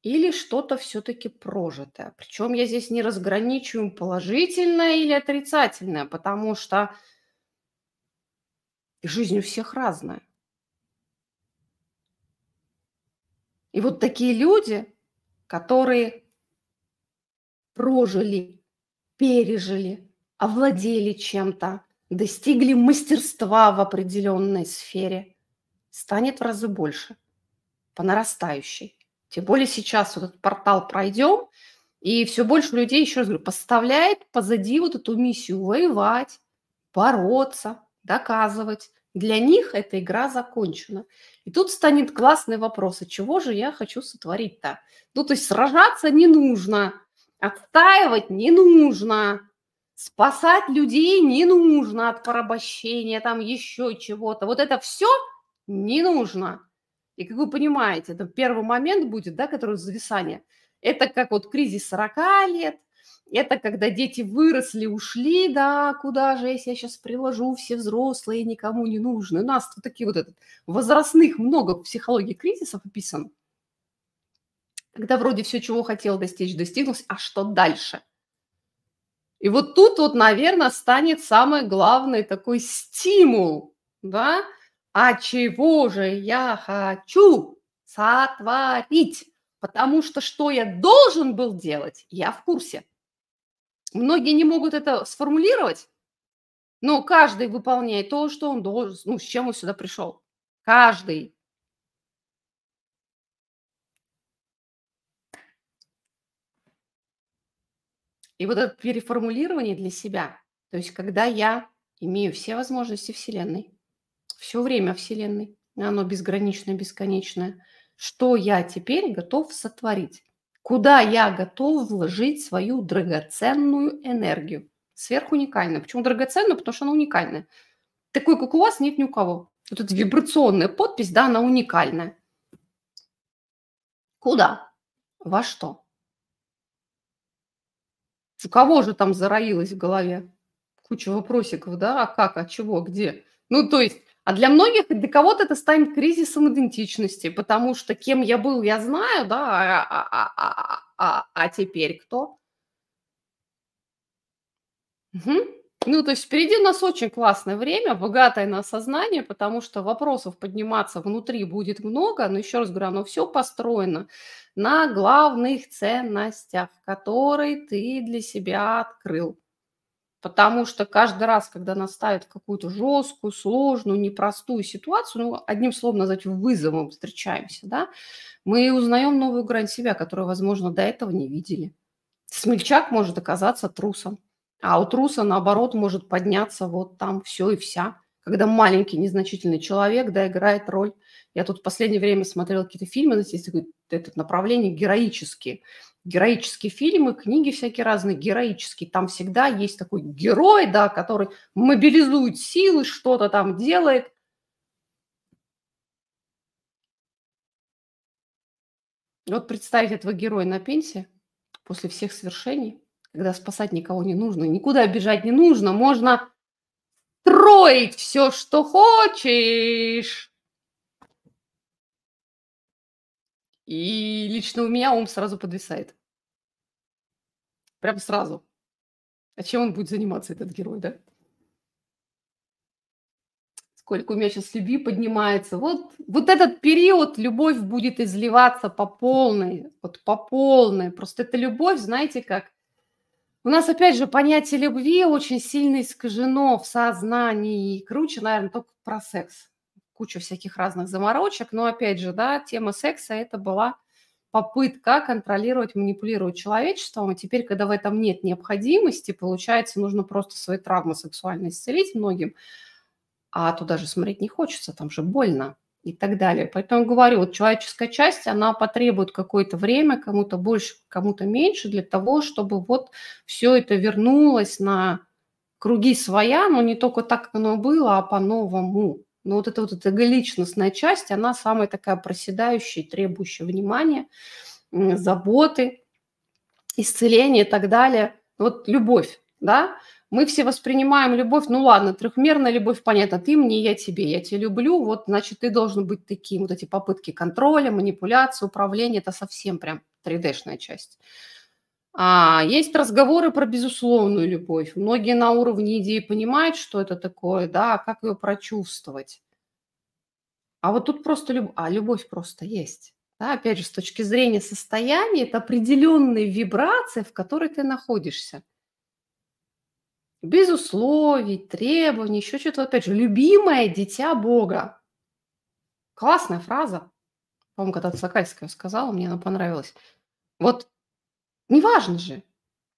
или что-то все-таки прожитое. Причем я здесь не разграничиваю положительное или отрицательное, потому что жизнь у всех разная. И вот такие люди, которые прожили, пережили, овладели чем-то, достигли мастерства в определенной сфере, станет в разы больше, по нарастающей. Тем более сейчас вот этот портал пройдем, и все больше людей, еще раз говорю, поставляет позади вот эту миссию воевать, бороться, доказывать. Для них эта игра закончена. И тут станет классный вопрос, а чего же я хочу сотворить-то? Ну, то есть сражаться не нужно, отстаивать не нужно, спасать людей не нужно от порабощения, там еще чего-то. Вот это все не нужно. И как вы понимаете, это первый момент будет, да, который зависание. Это как вот кризис 40 лет, это когда дети выросли, ушли, да, куда же, если я сейчас приложу, все взрослые, никому не нужны. У нас вот такие вот этот, возрастных много в психологии кризисов описано. Когда вроде все, чего хотел достичь, достиглось, а что дальше? И вот тут вот, наверное, станет самый главный такой стимул, да, а чего же я хочу сотворить? Потому что что я должен был делать, я в курсе. Многие не могут это сформулировать, но каждый выполняет то, что он должен, ну, с чем он сюда пришел. Каждый. И вот это переформулирование для себя, то есть когда я имею все возможности Вселенной, все время Вселенной, оно безграничное, бесконечное. Что я теперь готов сотворить? Куда я готов вложить свою драгоценную энергию? Сверхуникальная. Почему драгоценная? Потому что она уникальная. Такой, как у вас, нет ни у кого. Вот эта вибрационная подпись, да, она уникальная. Куда? Во что? У кого же там зароилось в голове? Куча вопросиков, да? А как, а чего, где? Ну, то есть а для многих, для кого-то это станет кризисом идентичности, потому что кем я был, я знаю, да, а, а, а, а, а теперь кто? Угу. Ну, то есть впереди у нас очень классное время, богатое на осознание, потому что вопросов подниматься внутри будет много, но еще раз говорю, оно все построено на главных ценностях, которые ты для себя открыл. Потому что каждый раз, когда нас ставят в какую-то жесткую, сложную, непростую ситуацию, ну, одним словом назвать вызовом встречаемся, да, мы узнаем новую грань себя, которую, возможно, до этого не видели. Смельчак может оказаться трусом, а у труса, наоборот, может подняться вот там все и вся. Когда маленький, незначительный человек, да, играет роль. Я тут в последнее время смотрела какие-то фильмы, здесь это направление героические героические фильмы, книги всякие разные, героические. Там всегда есть такой герой, да, который мобилизует силы, что-то там делает. Вот представить этого героя на пенсии после всех свершений, когда спасать никого не нужно, никуда бежать не нужно, можно строить все, что хочешь. И лично у меня ум сразу подвисает. Прям сразу. А чем он будет заниматься, этот герой, да? Сколько у меня сейчас любви поднимается. Вот, вот этот период любовь будет изливаться по полной. Вот по полной. Просто эта любовь, знаете, как... У нас, опять же, понятие любви очень сильно искажено в сознании. И круче, наверное, только про секс. Куча всяких разных заморочек, но опять же, да, тема секса это была попытка контролировать, манипулировать человечеством, и теперь, когда в этом нет необходимости, получается, нужно просто свои травмы сексуально исцелить многим, а туда же смотреть не хочется, там же больно и так далее. Поэтому говорю, вот человеческая часть, она потребует какое-то время, кому-то больше, кому-то меньше, для того, чтобы вот все это вернулось на круги своя, но не только так, как оно было, а по-новому. Но вот эта вот эта личностная часть, она самая такая проседающая, требующая внимания, заботы, исцеления и так далее. Вот любовь, да, мы все воспринимаем любовь, ну ладно, трехмерная любовь, понятно, ты мне, я тебе, я тебя люблю, вот, значит, ты должен быть таким. Вот эти попытки контроля, манипуляции, управления, это совсем прям 3D-шная часть. А есть разговоры про безусловную любовь. Многие на уровне идеи понимают, что это такое, да, а как ее прочувствовать. А вот тут просто люб... а, любовь просто есть. Да, опять же, с точки зрения состояния, это определенные вибрации, в которой ты находишься. Без условий, требований, еще что-то. Опять же, любимое дитя Бога. Классная фраза. По-моему, когда-то сказала, мне она понравилась. Вот Неважно же,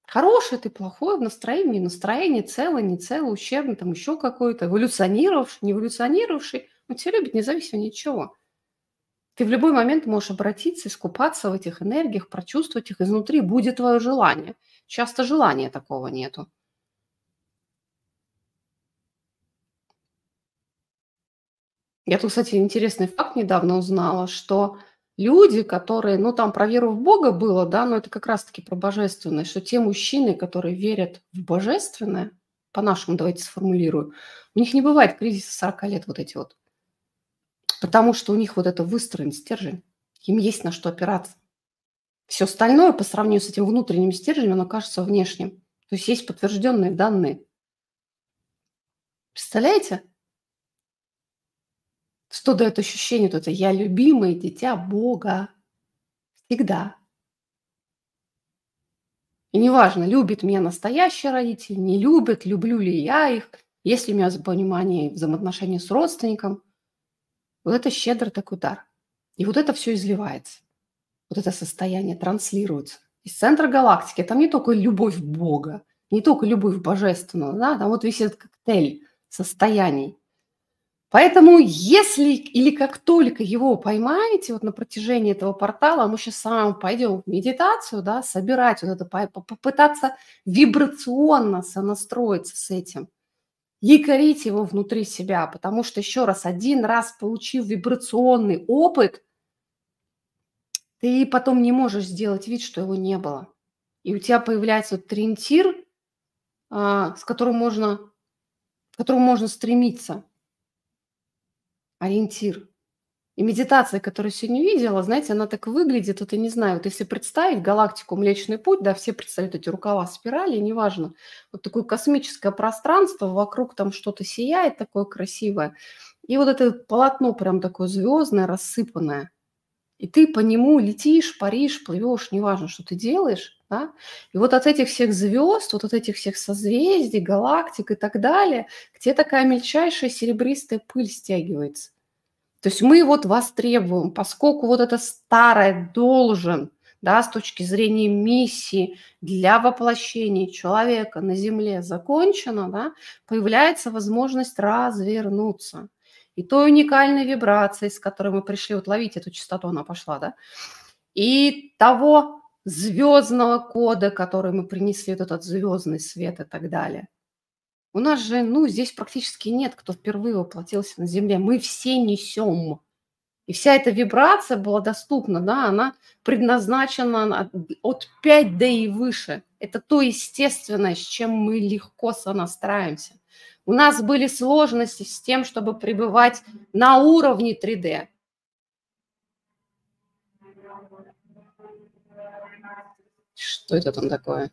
хороший ты, плохой, в настроении, настроение, целый, не целый, ущербный, там еще какой-то, эволюционировавший, не эволюционировавший, он тебя любит независимо ни от чего. Ты в любой момент можешь обратиться, искупаться в этих энергиях, прочувствовать их изнутри, будет твое желание. Часто желания такого нету. Я тут, кстати, интересный факт недавно узнала, что люди, которые, ну, там про веру в Бога было, да, но это как раз-таки про божественное, что те мужчины, которые верят в божественное, по-нашему давайте сформулирую, у них не бывает кризиса 40 лет вот эти вот. Потому что у них вот это выстроен стержень, им есть на что опираться. Все остальное по сравнению с этим внутренним стержнем, оно кажется внешним. То есть есть подтвержденные данные. Представляете? Что дает ощущение, вот это «я любимое дитя Бога» всегда. И неважно, любит меня настоящий родитель, не любит, люблю ли я их, есть ли у меня понимание взаимоотношения с родственником. Вот это щедрый такой дар. И вот это все изливается. Вот это состояние транслируется. Из центра галактики там не только любовь Бога, не только любовь божественного, да, там вот этот коктейль состояний. Поэтому если или как только его поймаете вот на протяжении этого портала, мы сейчас с вами пойдем в медитацию, да, собирать вот это, попытаться вибрационно сонастроиться с этим, якорить его внутри себя, потому что, еще раз, один раз получив вибрационный опыт, ты потом не можешь сделать вид, что его не было. И у тебя появляется вот ориентир, а, с которым можно, к которому можно стремиться – ориентир. И медитация, которую сегодня видела, знаете, она так выглядит, вот я не знаю, вот если представить галактику Млечный Путь, да, все представляют эти рукава спирали, неважно, вот такое космическое пространство, вокруг там что-то сияет такое красивое, и вот это полотно прям такое звездное, рассыпанное, и ты по нему летишь, паришь, плывешь, неважно, что ты делаешь, да? И вот от этих всех звезд, вот от этих всех созвездий, галактик и так далее, где такая мельчайшая серебристая пыль стягивается. То есть мы вот востребуем, поскольку вот это старое должен, да, с точки зрения миссии для воплощения человека на Земле закончено, да, появляется возможность развернуться. И той уникальной вибрации, с которой мы пришли, вот ловить эту частоту, она пошла, да, и того звездного кода, который мы принесли, вот этот звездный свет и так далее. У нас же, ну, здесь практически нет, кто впервые воплотился на Земле. Мы все несем. И вся эта вибрация была доступна, да, она предназначена от 5D и выше. Это то естественное, с чем мы легко сонастраиваемся. У нас были сложности с тем, чтобы пребывать на уровне 3D. Что это там такое?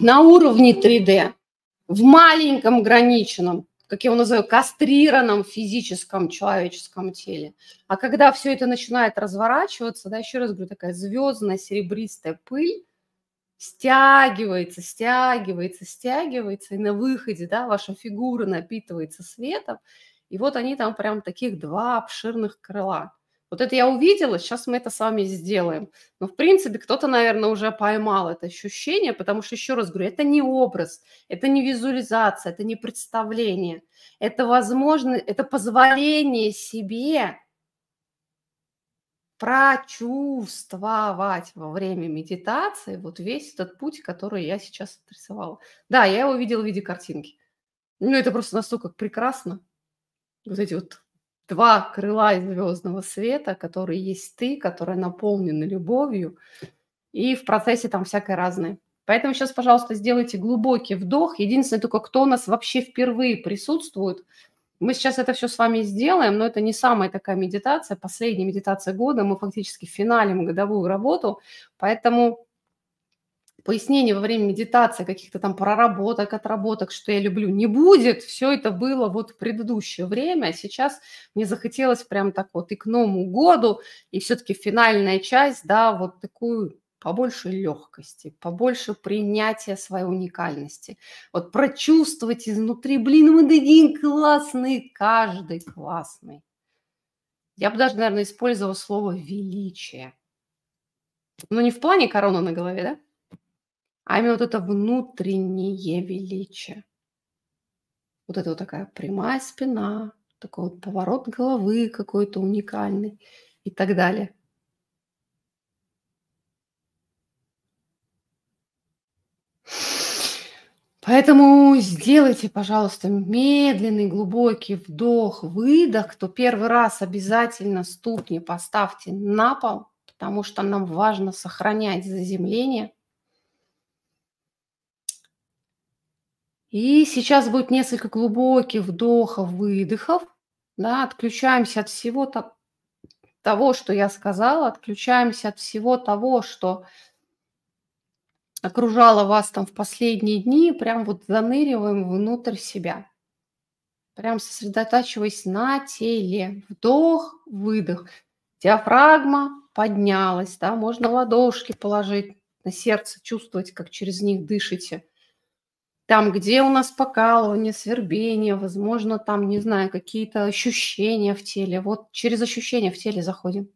На уровне 3D, в маленьком ограниченном, как я его называю, кастрированном физическом человеческом теле. А когда все это начинает разворачиваться, да, еще раз говорю, такая звездная серебристая пыль, стягивается, стягивается, стягивается, и на выходе, да, ваша фигура напитывается светом, и вот они там прям таких два обширных крыла. Вот это я увидела, сейчас мы это с вами сделаем. Но, в принципе, кто-то, наверное, уже поймал это ощущение, потому что, еще раз говорю, это не образ, это не визуализация, это не представление. Это возможно, это позволение себе прочувствовать во время медитации вот весь этот путь, который я сейчас отрисовала. Да, я его видела в виде картинки. Ну, это просто настолько прекрасно вот эти вот два крыла из звездного света, которые есть ты, которые наполнены любовью, и в процессе там всякое разное. Поэтому сейчас, пожалуйста, сделайте глубокий вдох. Единственное, только кто у нас вообще впервые присутствует Мы сейчас это все с вами сделаем, но это не самая такая медитация, последняя медитация года. Мы фактически финалим годовую работу, поэтому пояснений во время медитации, каких-то там проработок, отработок, что я люблю, не будет. Все это было вот в предыдущее время, а сейчас мне захотелось прям так вот и к Новому году, и все-таки финальная часть, да, вот такую побольше легкости, побольше принятия своей уникальности. Вот прочувствовать изнутри, блин, мы один классный, каждый классный. Я бы даже, наверное, использовала слово «величие». Но не в плане короны на голове, да? А именно вот это внутреннее величие. Вот это вот такая прямая спина, такой вот поворот головы какой-то уникальный и так далее. Поэтому сделайте, пожалуйста, медленный глубокий вдох, выдох. Кто первый раз обязательно ступни поставьте на пол, потому что нам важно сохранять заземление – И сейчас будет несколько глубоких вдохов, выдохов. Да, отключаемся от всего то, того, что я сказала, отключаемся от всего того, что окружало вас там в последние дни, прям вот заныриваем внутрь себя. Прям сосредотачиваясь на теле. Вдох, выдох. Диафрагма поднялась, да, можно ладошки положить на сердце, чувствовать, как через них дышите – там, где у нас покалывание, свербение, возможно, там, не знаю, какие-то ощущения в теле. Вот через ощущения в теле заходим.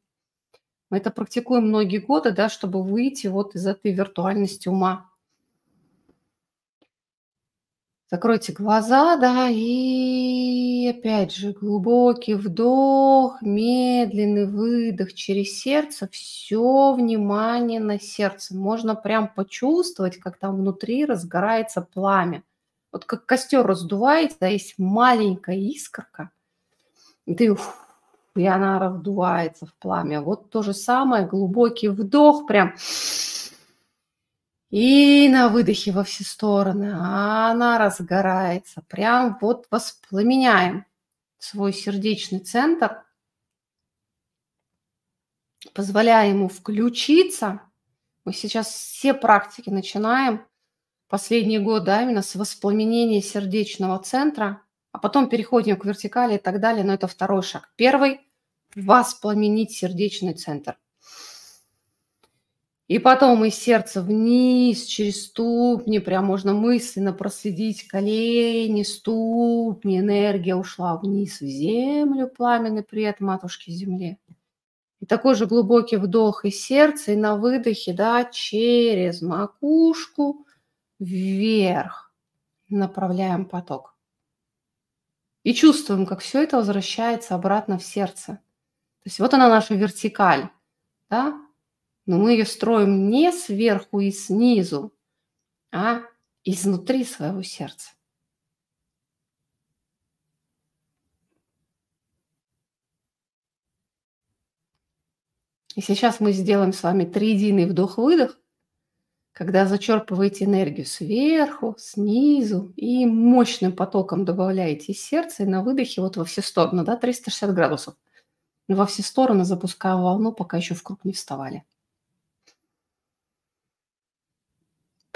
Мы это практикуем многие годы, да, чтобы выйти вот из этой виртуальности ума. Закройте глаза, да, и опять же глубокий вдох, медленный выдох через сердце, все внимание на сердце. Можно прям почувствовать, как там внутри разгорается пламя. Вот как костер раздуваете, да, есть маленькая искорка, ты, и она раздувается в пламя. Вот то же самое, глубокий вдох, прям и на выдохе во все стороны она разгорается. Прям вот воспламеняем свой сердечный центр, позволяя ему включиться. Мы сейчас все практики начинаем последний год, да, именно с воспламенения сердечного центра, а потом переходим к вертикали и так далее, но это второй шаг. Первый – воспламенить сердечный центр. И потом из сердца вниз, через ступни, прям можно мысленно проследить колени, ступни, энергия ушла вниз в землю, пламенный привет матушке земле. И такой же глубокий вдох из сердца, и на выдохе, да, через макушку вверх направляем поток. И чувствуем, как все это возвращается обратно в сердце. То есть вот она наша вертикаль, да, но мы ее строим не сверху и снизу, а изнутри своего сердца. И сейчас мы сделаем с вами триединый вдох-выдох, когда зачерпываете энергию сверху, снизу и мощным потоком добавляете из сердца и на выдохе вот во все стороны, да, 360 градусов. Во все стороны запускаю волну, пока еще в круг не вставали.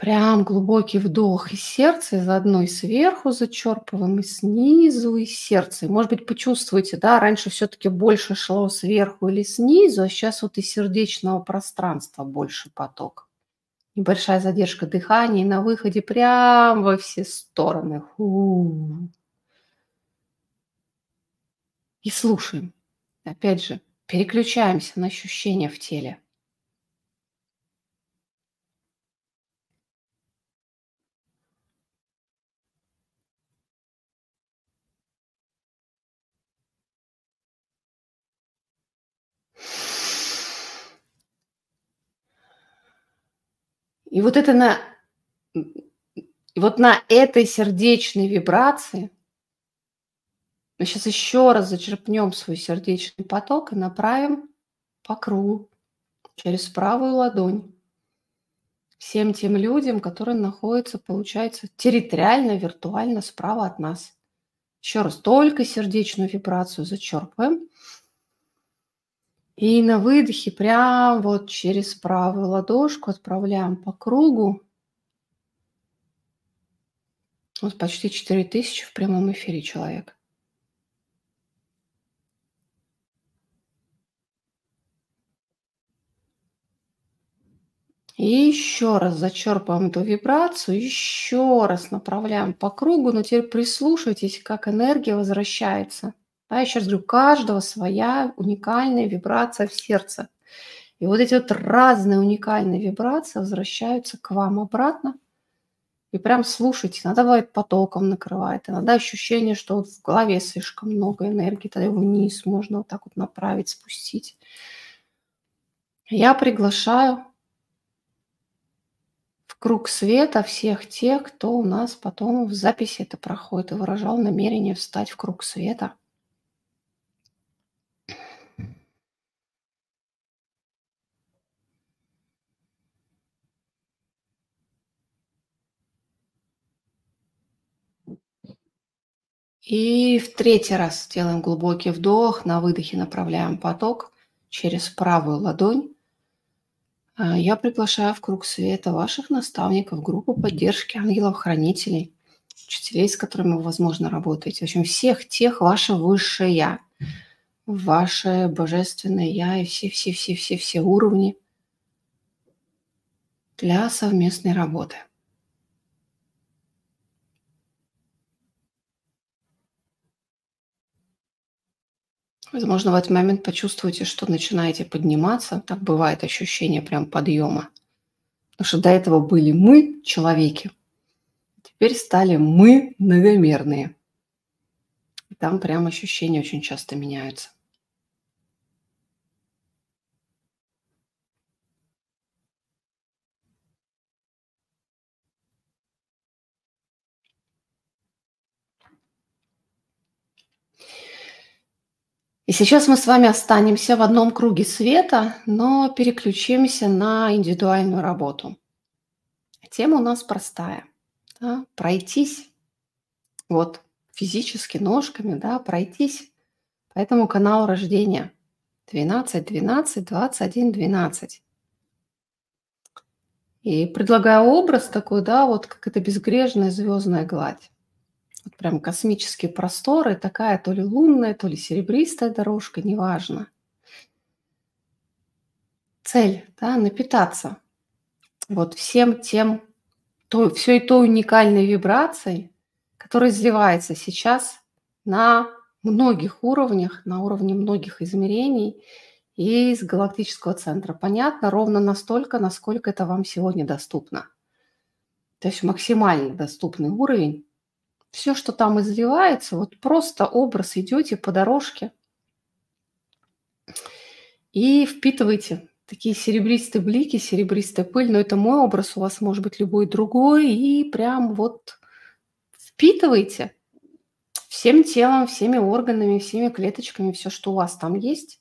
Прям глубокий вдох из сердца, из одной сверху зачерпываем, и снизу. И, может быть, почувствуете, да, раньше все-таки больше шло сверху или снизу, а сейчас вот из сердечного пространства больше поток. Небольшая задержка дыхания, и на выходе прям во все стороны. Фу. И слушаем. Опять же, переключаемся на ощущения в теле. И вот это на, вот на этой сердечной вибрации мы сейчас еще раз зачерпнем свой сердечный поток и направим по кругу через правую ладонь всем тем людям, которые находятся, получается, территориально, виртуально справа от нас. Еще раз, только сердечную вибрацию зачерпываем. И на выдохе прям вот через правую ладошку отправляем по кругу. Вот почти 4000 в прямом эфире человек. И еще раз зачерпываем эту вибрацию, еще раз направляем по кругу, но теперь прислушайтесь, как энергия возвращается. Да, еще раз говорю, у каждого своя уникальная вибрация в сердце. И вот эти вот разные уникальные вибрации возвращаются к вам обратно. И прям слушайте. Иногда бывает потоком накрывает, иногда ощущение, что вот в голове слишком много энергии, тогда его вниз можно вот так вот направить, спустить. Я приглашаю круг света всех тех, кто у нас потом в записи это проходит и выражал намерение встать в круг света. И в третий раз делаем глубокий вдох, на выдохе направляем поток через правую ладонь а, я приглашаю в круг света ваших наставников, группу поддержки ангелов-хранителей, учителей, с которыми вы, возможно, работаете. В общем, всех тех, ваше высшее Я, ваше божественное Я и все-все-все-все-все уровни для совместной работы. Возможно, в этот момент почувствуете, что начинаете подниматься. Так бывает ощущение прям подъема. Потому что до этого были мы, человеки, теперь стали мы многомерные. И там прям ощущения очень часто меняются. И сейчас мы с вами останемся в одном круге света, но переключимся на индивидуальную работу. Тема у нас простая. Да? Пройтись вот физически ножками, да, пройтись по этому каналу рождения. 12, 12, 21, 12. И предлагаю образ такой, да, вот как это безгрежная звездная гладь вот прям космические просторы, такая то ли лунная, то ли серебристая дорожка, неважно. Цель, да, напитаться вот всем тем, той, всей той уникальной вибрацией, которая изливается сейчас на многих уровнях, на уровне многих измерений из галактического центра. Понятно ровно настолько, насколько это вам сегодня доступно. То есть максимально доступный уровень все, что там изливается, вот просто образ идете по дорожке и впитываете такие серебристые блики, серебристая пыль, но это мой образ, у вас может быть любой другой, и прям вот впитывайте всем телом, всеми органами, всеми клеточками, все, что у вас там есть,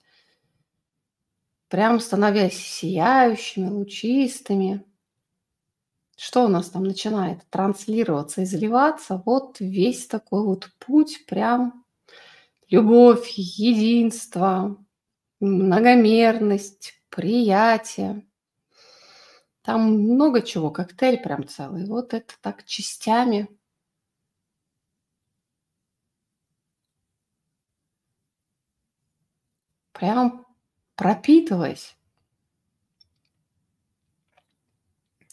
прям становясь сияющими, лучистыми, что у нас там начинает транслироваться, изливаться? Вот весь такой вот путь, прям любовь, единство, многомерность, приятие. Там много чего, коктейль прям целый. Вот это так частями. Прям пропитываясь.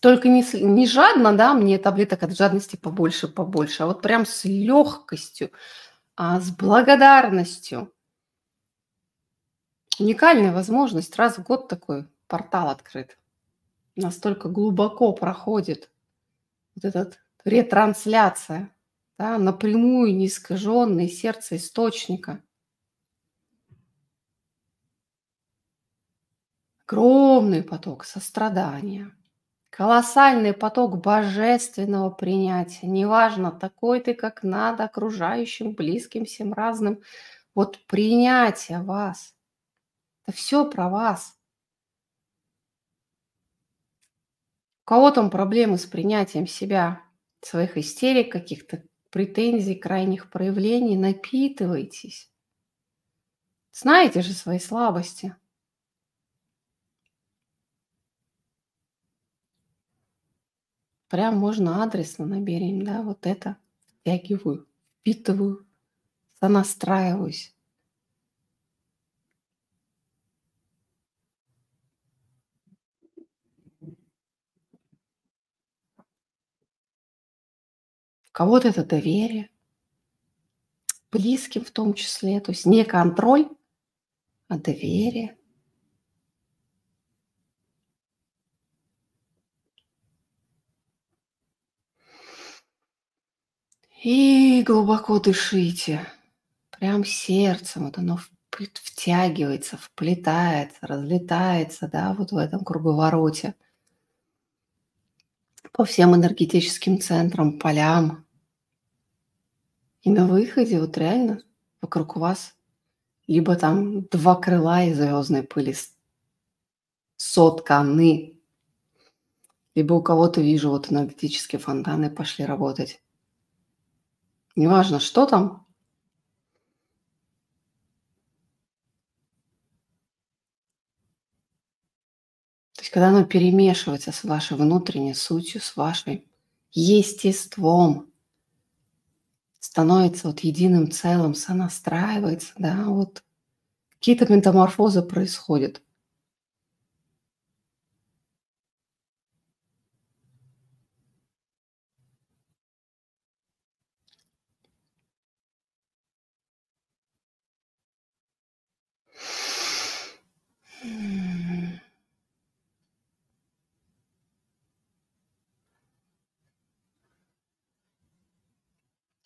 Только не, не жадно, да, мне таблеток от жадности побольше, побольше, а вот прям с легкостью, а, с благодарностью. Уникальная возможность, раз в год такой портал открыт. Настолько глубоко проходит вот эта ретрансляция, да, напрямую неискаженное сердце источника. Огромный поток сострадания – Колоссальный поток божественного принятия. Неважно, такой ты, как надо, окружающим, близким, всем разным. Вот принятие вас. Это все про вас. У кого там проблемы с принятием себя, своих истерик каких-то, претензий, крайних проявлений, напитывайтесь. Знаете же свои слабости. Прям можно адресно наберем, да, вот это втягиваю, впитываю, сонастраиваюсь. кого-то это доверие, близким в том числе, то есть не контроль, а доверие. И глубоко дышите. Прям сердцем вот оно втягивается, вплетается, разлетается, да, вот в этом круговороте по всем энергетическим центрам, полям. И на выходе вот реально вокруг вас либо там два крыла из звездной пыли сотканы, либо у кого-то вижу вот энергетические фонтаны пошли работать. Неважно, что там. То есть, когда оно перемешивается с вашей внутренней сутью, с вашим естеством, становится вот единым целым, сонастраивается, да, вот какие-то метаморфозы происходят.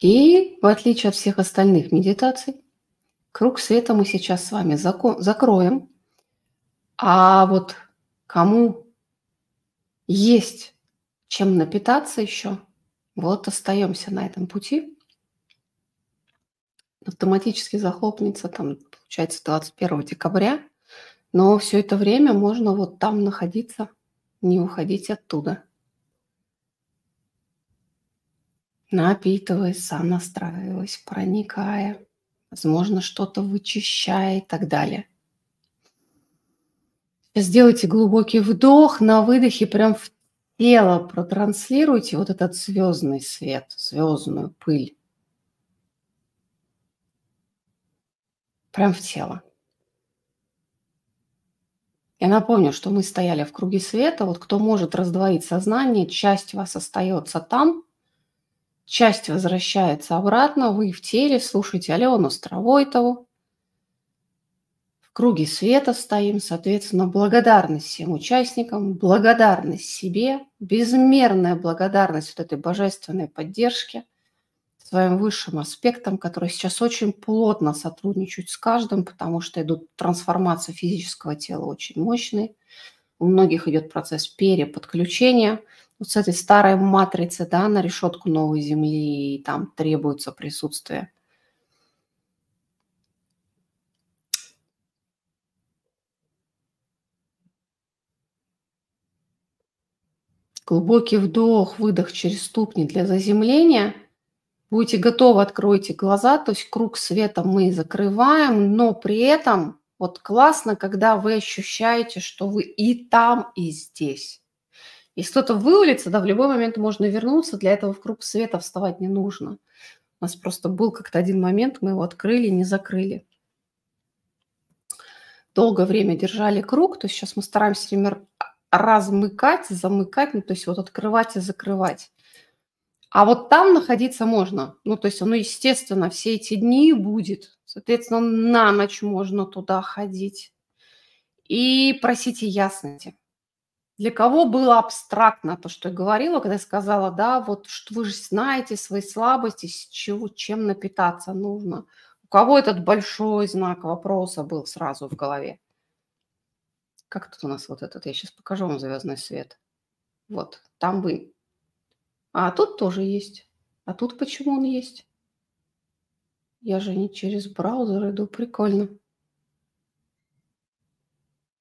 И в отличие от всех остальных медитаций, круг света мы сейчас с вами закроем. А вот кому есть чем напитаться еще, вот остаемся на этом пути. Автоматически захлопнется там, получается, 21 декабря. Но все это время можно вот там находиться, не уходить оттуда. Напитываясь, сам настраиваясь, проникая, возможно, что-то вычищая и так далее. Сделайте глубокий вдох, на выдохе прям в тело протранслируйте вот этот звездный свет, звездную пыль. Прям в тело. Я напомню, что мы стояли в круге света. Вот кто может раздвоить сознание, часть вас остается там – Часть возвращается обратно, вы в теле, слушайте Алену Стравойтову. В круге света стоим, соответственно, благодарность всем участникам, благодарность себе, безмерная благодарность вот этой божественной поддержке, своим высшим аспектам, которые сейчас очень плотно сотрудничают с каждым, потому что идут трансформации физического тела очень мощные. У многих идет процесс переподключения – вот с этой старой матрицы, да, на решетку новой земли, и там требуется присутствие. Глубокий вдох, выдох через ступни для заземления. Будете готовы, откройте глаза, то есть круг света мы закрываем, но при этом вот классно, когда вы ощущаете, что вы и там, и здесь. Если кто-то вывалится, да, в любой момент можно вернуться, для этого в круг света вставать не нужно. У нас просто был как-то один момент, мы его открыли, не закрыли. Долгое время держали круг, то есть сейчас мы стараемся время размыкать, замыкать, ну, то есть вот открывать и закрывать. А вот там находиться можно. Ну, то есть оно, естественно, все эти дни будет. Соответственно, на ночь можно туда ходить. И просите ясности. Для кого было абстрактно то, что я говорила, когда я сказала, да, вот что вы же знаете свои слабости, с чего, чем напитаться нужно. У кого этот большой знак вопроса был сразу в голове? Как тут у нас вот этот? Я сейчас покажу вам звездный свет. Вот, там вы. А тут тоже есть. А тут почему он есть? Я же не через браузер иду. Прикольно.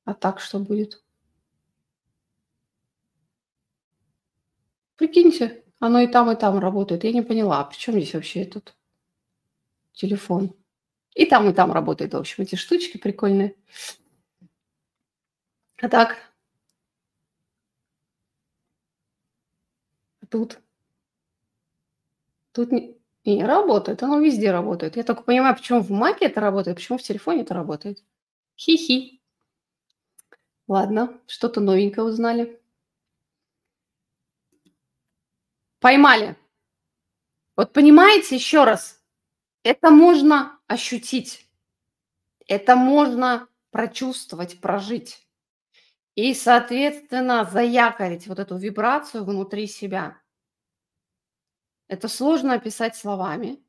А так что будет? Прикиньте, Оно и там, и там работает. Я не поняла, а при чем здесь вообще этот телефон? И там, и там работает, в общем, эти штучки прикольные. А так? А тут? Тут не, не работает, оно везде работает. Я только понимаю, почему в Маке это работает, почему в телефоне это работает. Хи-хи. Ладно, что-то новенькое узнали. Поймали. Вот понимаете, еще раз, это можно ощутить, это можно прочувствовать, прожить. И, соответственно, заякорить вот эту вибрацию внутри себя. Это сложно описать словами.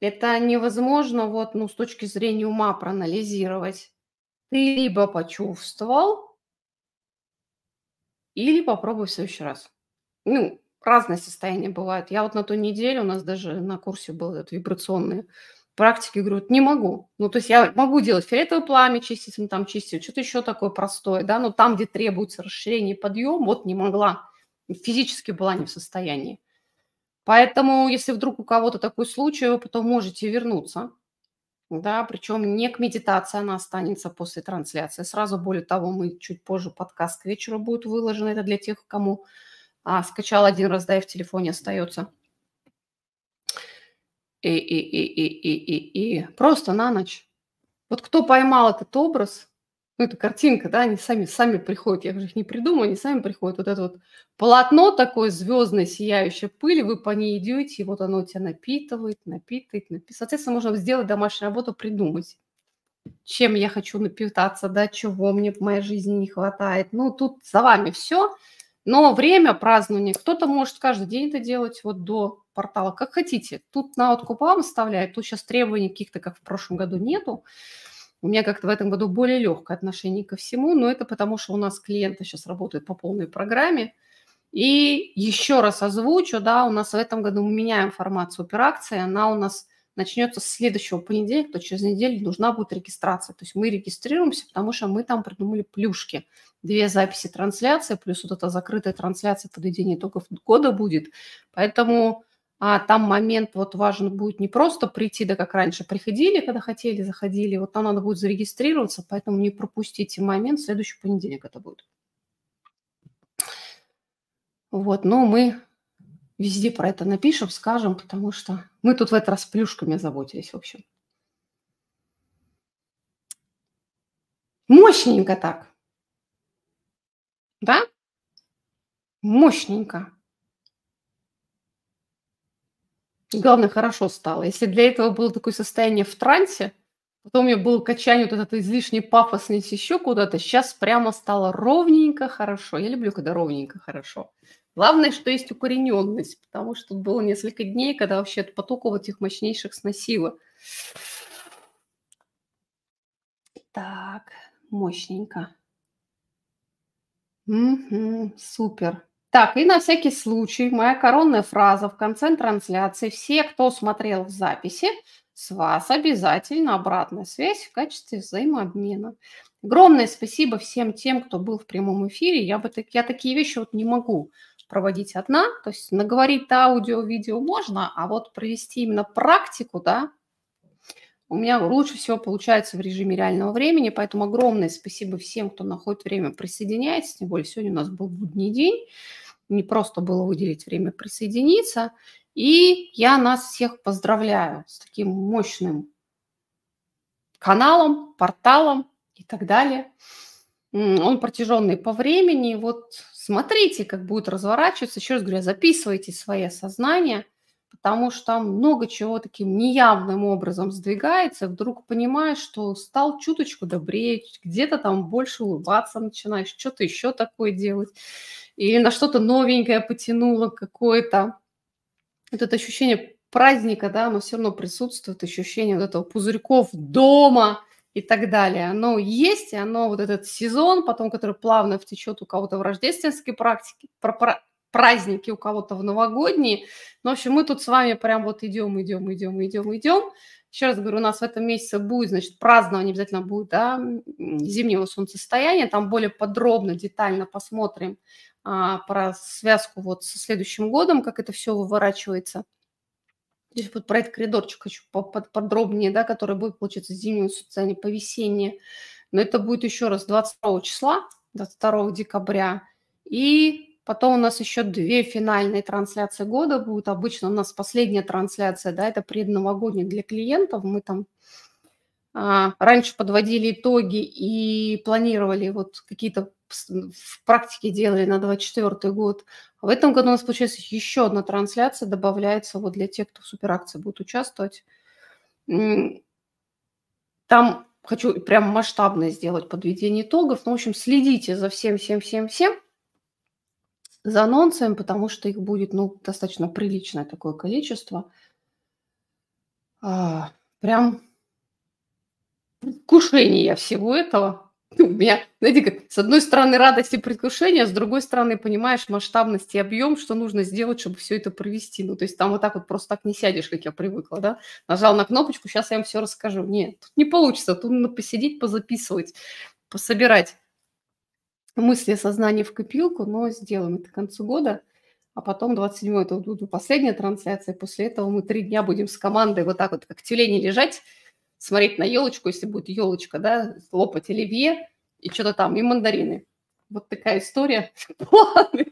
Это невозможно вот, ну, с точки зрения ума проанализировать. Ты либо почувствовал, или попробуй в следующий раз. Ну, разные состояния бывают. Я вот на ту неделю, у нас даже на курсе был этот вибрационные практики, говорю, не могу. Ну, то есть я могу делать фиолетовое пламя, чистить, ну, там чистить, что-то еще такое простое, да, но там, где требуется расширение, подъем, вот не могла. Физически была не в состоянии. Поэтому, если вдруг у кого-то такой случай, вы потом можете вернуться, да, причем не к медитации она останется после трансляции. Сразу, более того, мы чуть позже подкаст к вечеру будет выложен. Это для тех, кому а, скачал один раз, да, и в телефоне остается. И, и, и, и, и, и, и просто на ночь. Вот кто поймал этот образ, ну, это картинка, да, они сами, сами приходят, я же их не придумаю, они сами приходят. Вот это вот полотно такое звездное, сияющее пыль, вы по ней идете, и вот оно тебя напитывает, напитывает, напитывает. Соответственно, можно сделать домашнюю работу, придумать, чем я хочу напитаться, да, чего мне в моей жизни не хватает. Ну, тут за вами все. Но время празднования, кто-то может каждый день это делать вот до портала, как хотите. Тут на откуп вам оставляют, тут сейчас требований каких-то, как в прошлом году, нету. У меня как-то в этом году более легкое отношение ко всему, но это потому, что у нас клиенты сейчас работают по полной программе. И еще раз озвучу, да, у нас в этом году мы меняем формат суперакции, она у нас начнется с следующего понедельника, то через неделю нужна будет регистрация. То есть мы регистрируемся, потому что мы там придумали плюшки. Две записи трансляции, плюс вот эта закрытая трансляция подведения итогов года будет. Поэтому а там момент вот важен будет не просто прийти, да как раньше приходили, когда хотели, заходили, вот там надо будет зарегистрироваться, поэтому не пропустите момент, следующий понедельник это будет. Вот, но мы везде про это напишем, скажем, потому что мы тут в этот раз плюшками заботились, в общем. Мощненько так. Да? Мощненько. Главное, хорошо стало. Если для этого было такое состояние в трансе, потом у меня было качание вот этот излишний пафосность еще куда-то, сейчас прямо стало ровненько хорошо. Я люблю, когда ровненько хорошо. Главное, что есть укорененность, потому что тут было несколько дней, когда вообще от потоков этих мощнейших сносило. Так, мощненько. Угу, супер. Так, и на всякий случай моя коронная фраза в конце трансляции. Все, кто смотрел в записи, с вас обязательно обратная связь в качестве взаимообмена. Огромное спасибо всем тем, кто был в прямом эфире. Я, бы, я такие вещи вот не могу проводить одна. То есть наговорить аудио, видео можно, а вот провести именно практику, да, у меня лучше всего получается в режиме реального времени, поэтому огромное спасибо всем, кто находит время присоединяется. Тем более сегодня у нас был будний день не просто было выделить время присоединиться. И я нас всех поздравляю с таким мощным каналом, порталом и так далее. Он протяженный по времени. Вот смотрите, как будет разворачиваться. Еще раз говорю, записывайте свои сознания, потому что там много чего таким неявным образом сдвигается. Вдруг понимаешь, что стал чуточку добрее, где-то там больше улыбаться начинаешь, что-то еще такое делать или на что-то новенькое потянуло какое-то. Вот это ощущение праздника, да, оно все равно присутствует, ощущение вот этого пузырьков дома и так далее. Оно есть, и оно вот этот сезон, потом, который плавно втечет у кого-то в рождественские практики, праздники, у кого-то в новогодние. Ну, в общем, мы тут с вами прям вот идем, идем, идем, идем, идем. Еще раз говорю, у нас в этом месяце будет, значит, празднование обязательно будет, да, зимнего солнцестояния. Там более подробно, детально посмотрим а, про связку вот со следующим годом, как это все выворачивается. Здесь вот про этот коридорчик хочу подробнее, да, который будет, получиться зимнее социальное по весеннее. Но это будет еще раз 22 числа, 22 декабря. И потом у нас еще две финальные трансляции года будут. Обычно у нас последняя трансляция, да, это предновогодняя для клиентов. Мы там а, раньше подводили итоги и планировали вот какие-то в практике делали на 24 год. В этом году у нас получается еще одна трансляция добавляется вот для тех, кто в суперакции будет участвовать. Там хочу прям масштабно сделать подведение итогов. Ну, в общем, следите за всем, всем, всем, всем за анонсами, потому что их будет, ну, достаточно приличное такое количество. А, прям вкушение всего этого. У меня, знаете, как, с одной стороны радость и предвкушение, а с другой стороны понимаешь масштабность и объем, что нужно сделать, чтобы все это провести. Ну, то есть там вот так вот просто так не сядешь, как я привыкла, да? Нажал на кнопочку, сейчас я вам все расскажу. Нет, тут не получится, тут нужно посидеть, позаписывать, пособирать мысли, сознание в копилку, но сделаем это к концу года. А потом 27 это будет последняя трансляция. После этого мы три дня будем с командой вот так вот, как тюлени лежать, смотреть на елочку, если будет елочка, да, лопать оливье и что-то там, и мандарины. Вот такая история. Планы.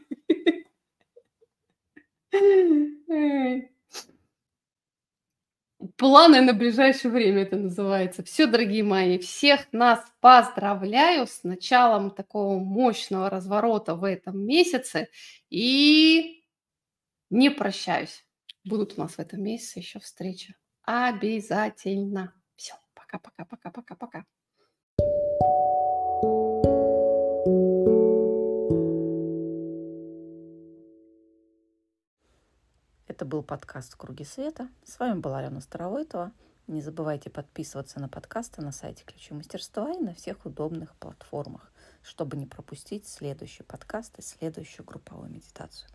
Планы на ближайшее время это называется. Все, дорогие мои, всех нас поздравляю с началом такого мощного разворота в этом месяце. И не прощаюсь. Будут у нас в этом месяце еще встречи. Обязательно. Пока-пока-пока-пока-пока. Это был подкаст «Круги света». С вами была Алена Старовойтова. Не забывайте подписываться на подкасты на сайте Ключи мастерства и на всех удобных платформах, чтобы не пропустить следующий подкаст и следующую групповую медитацию.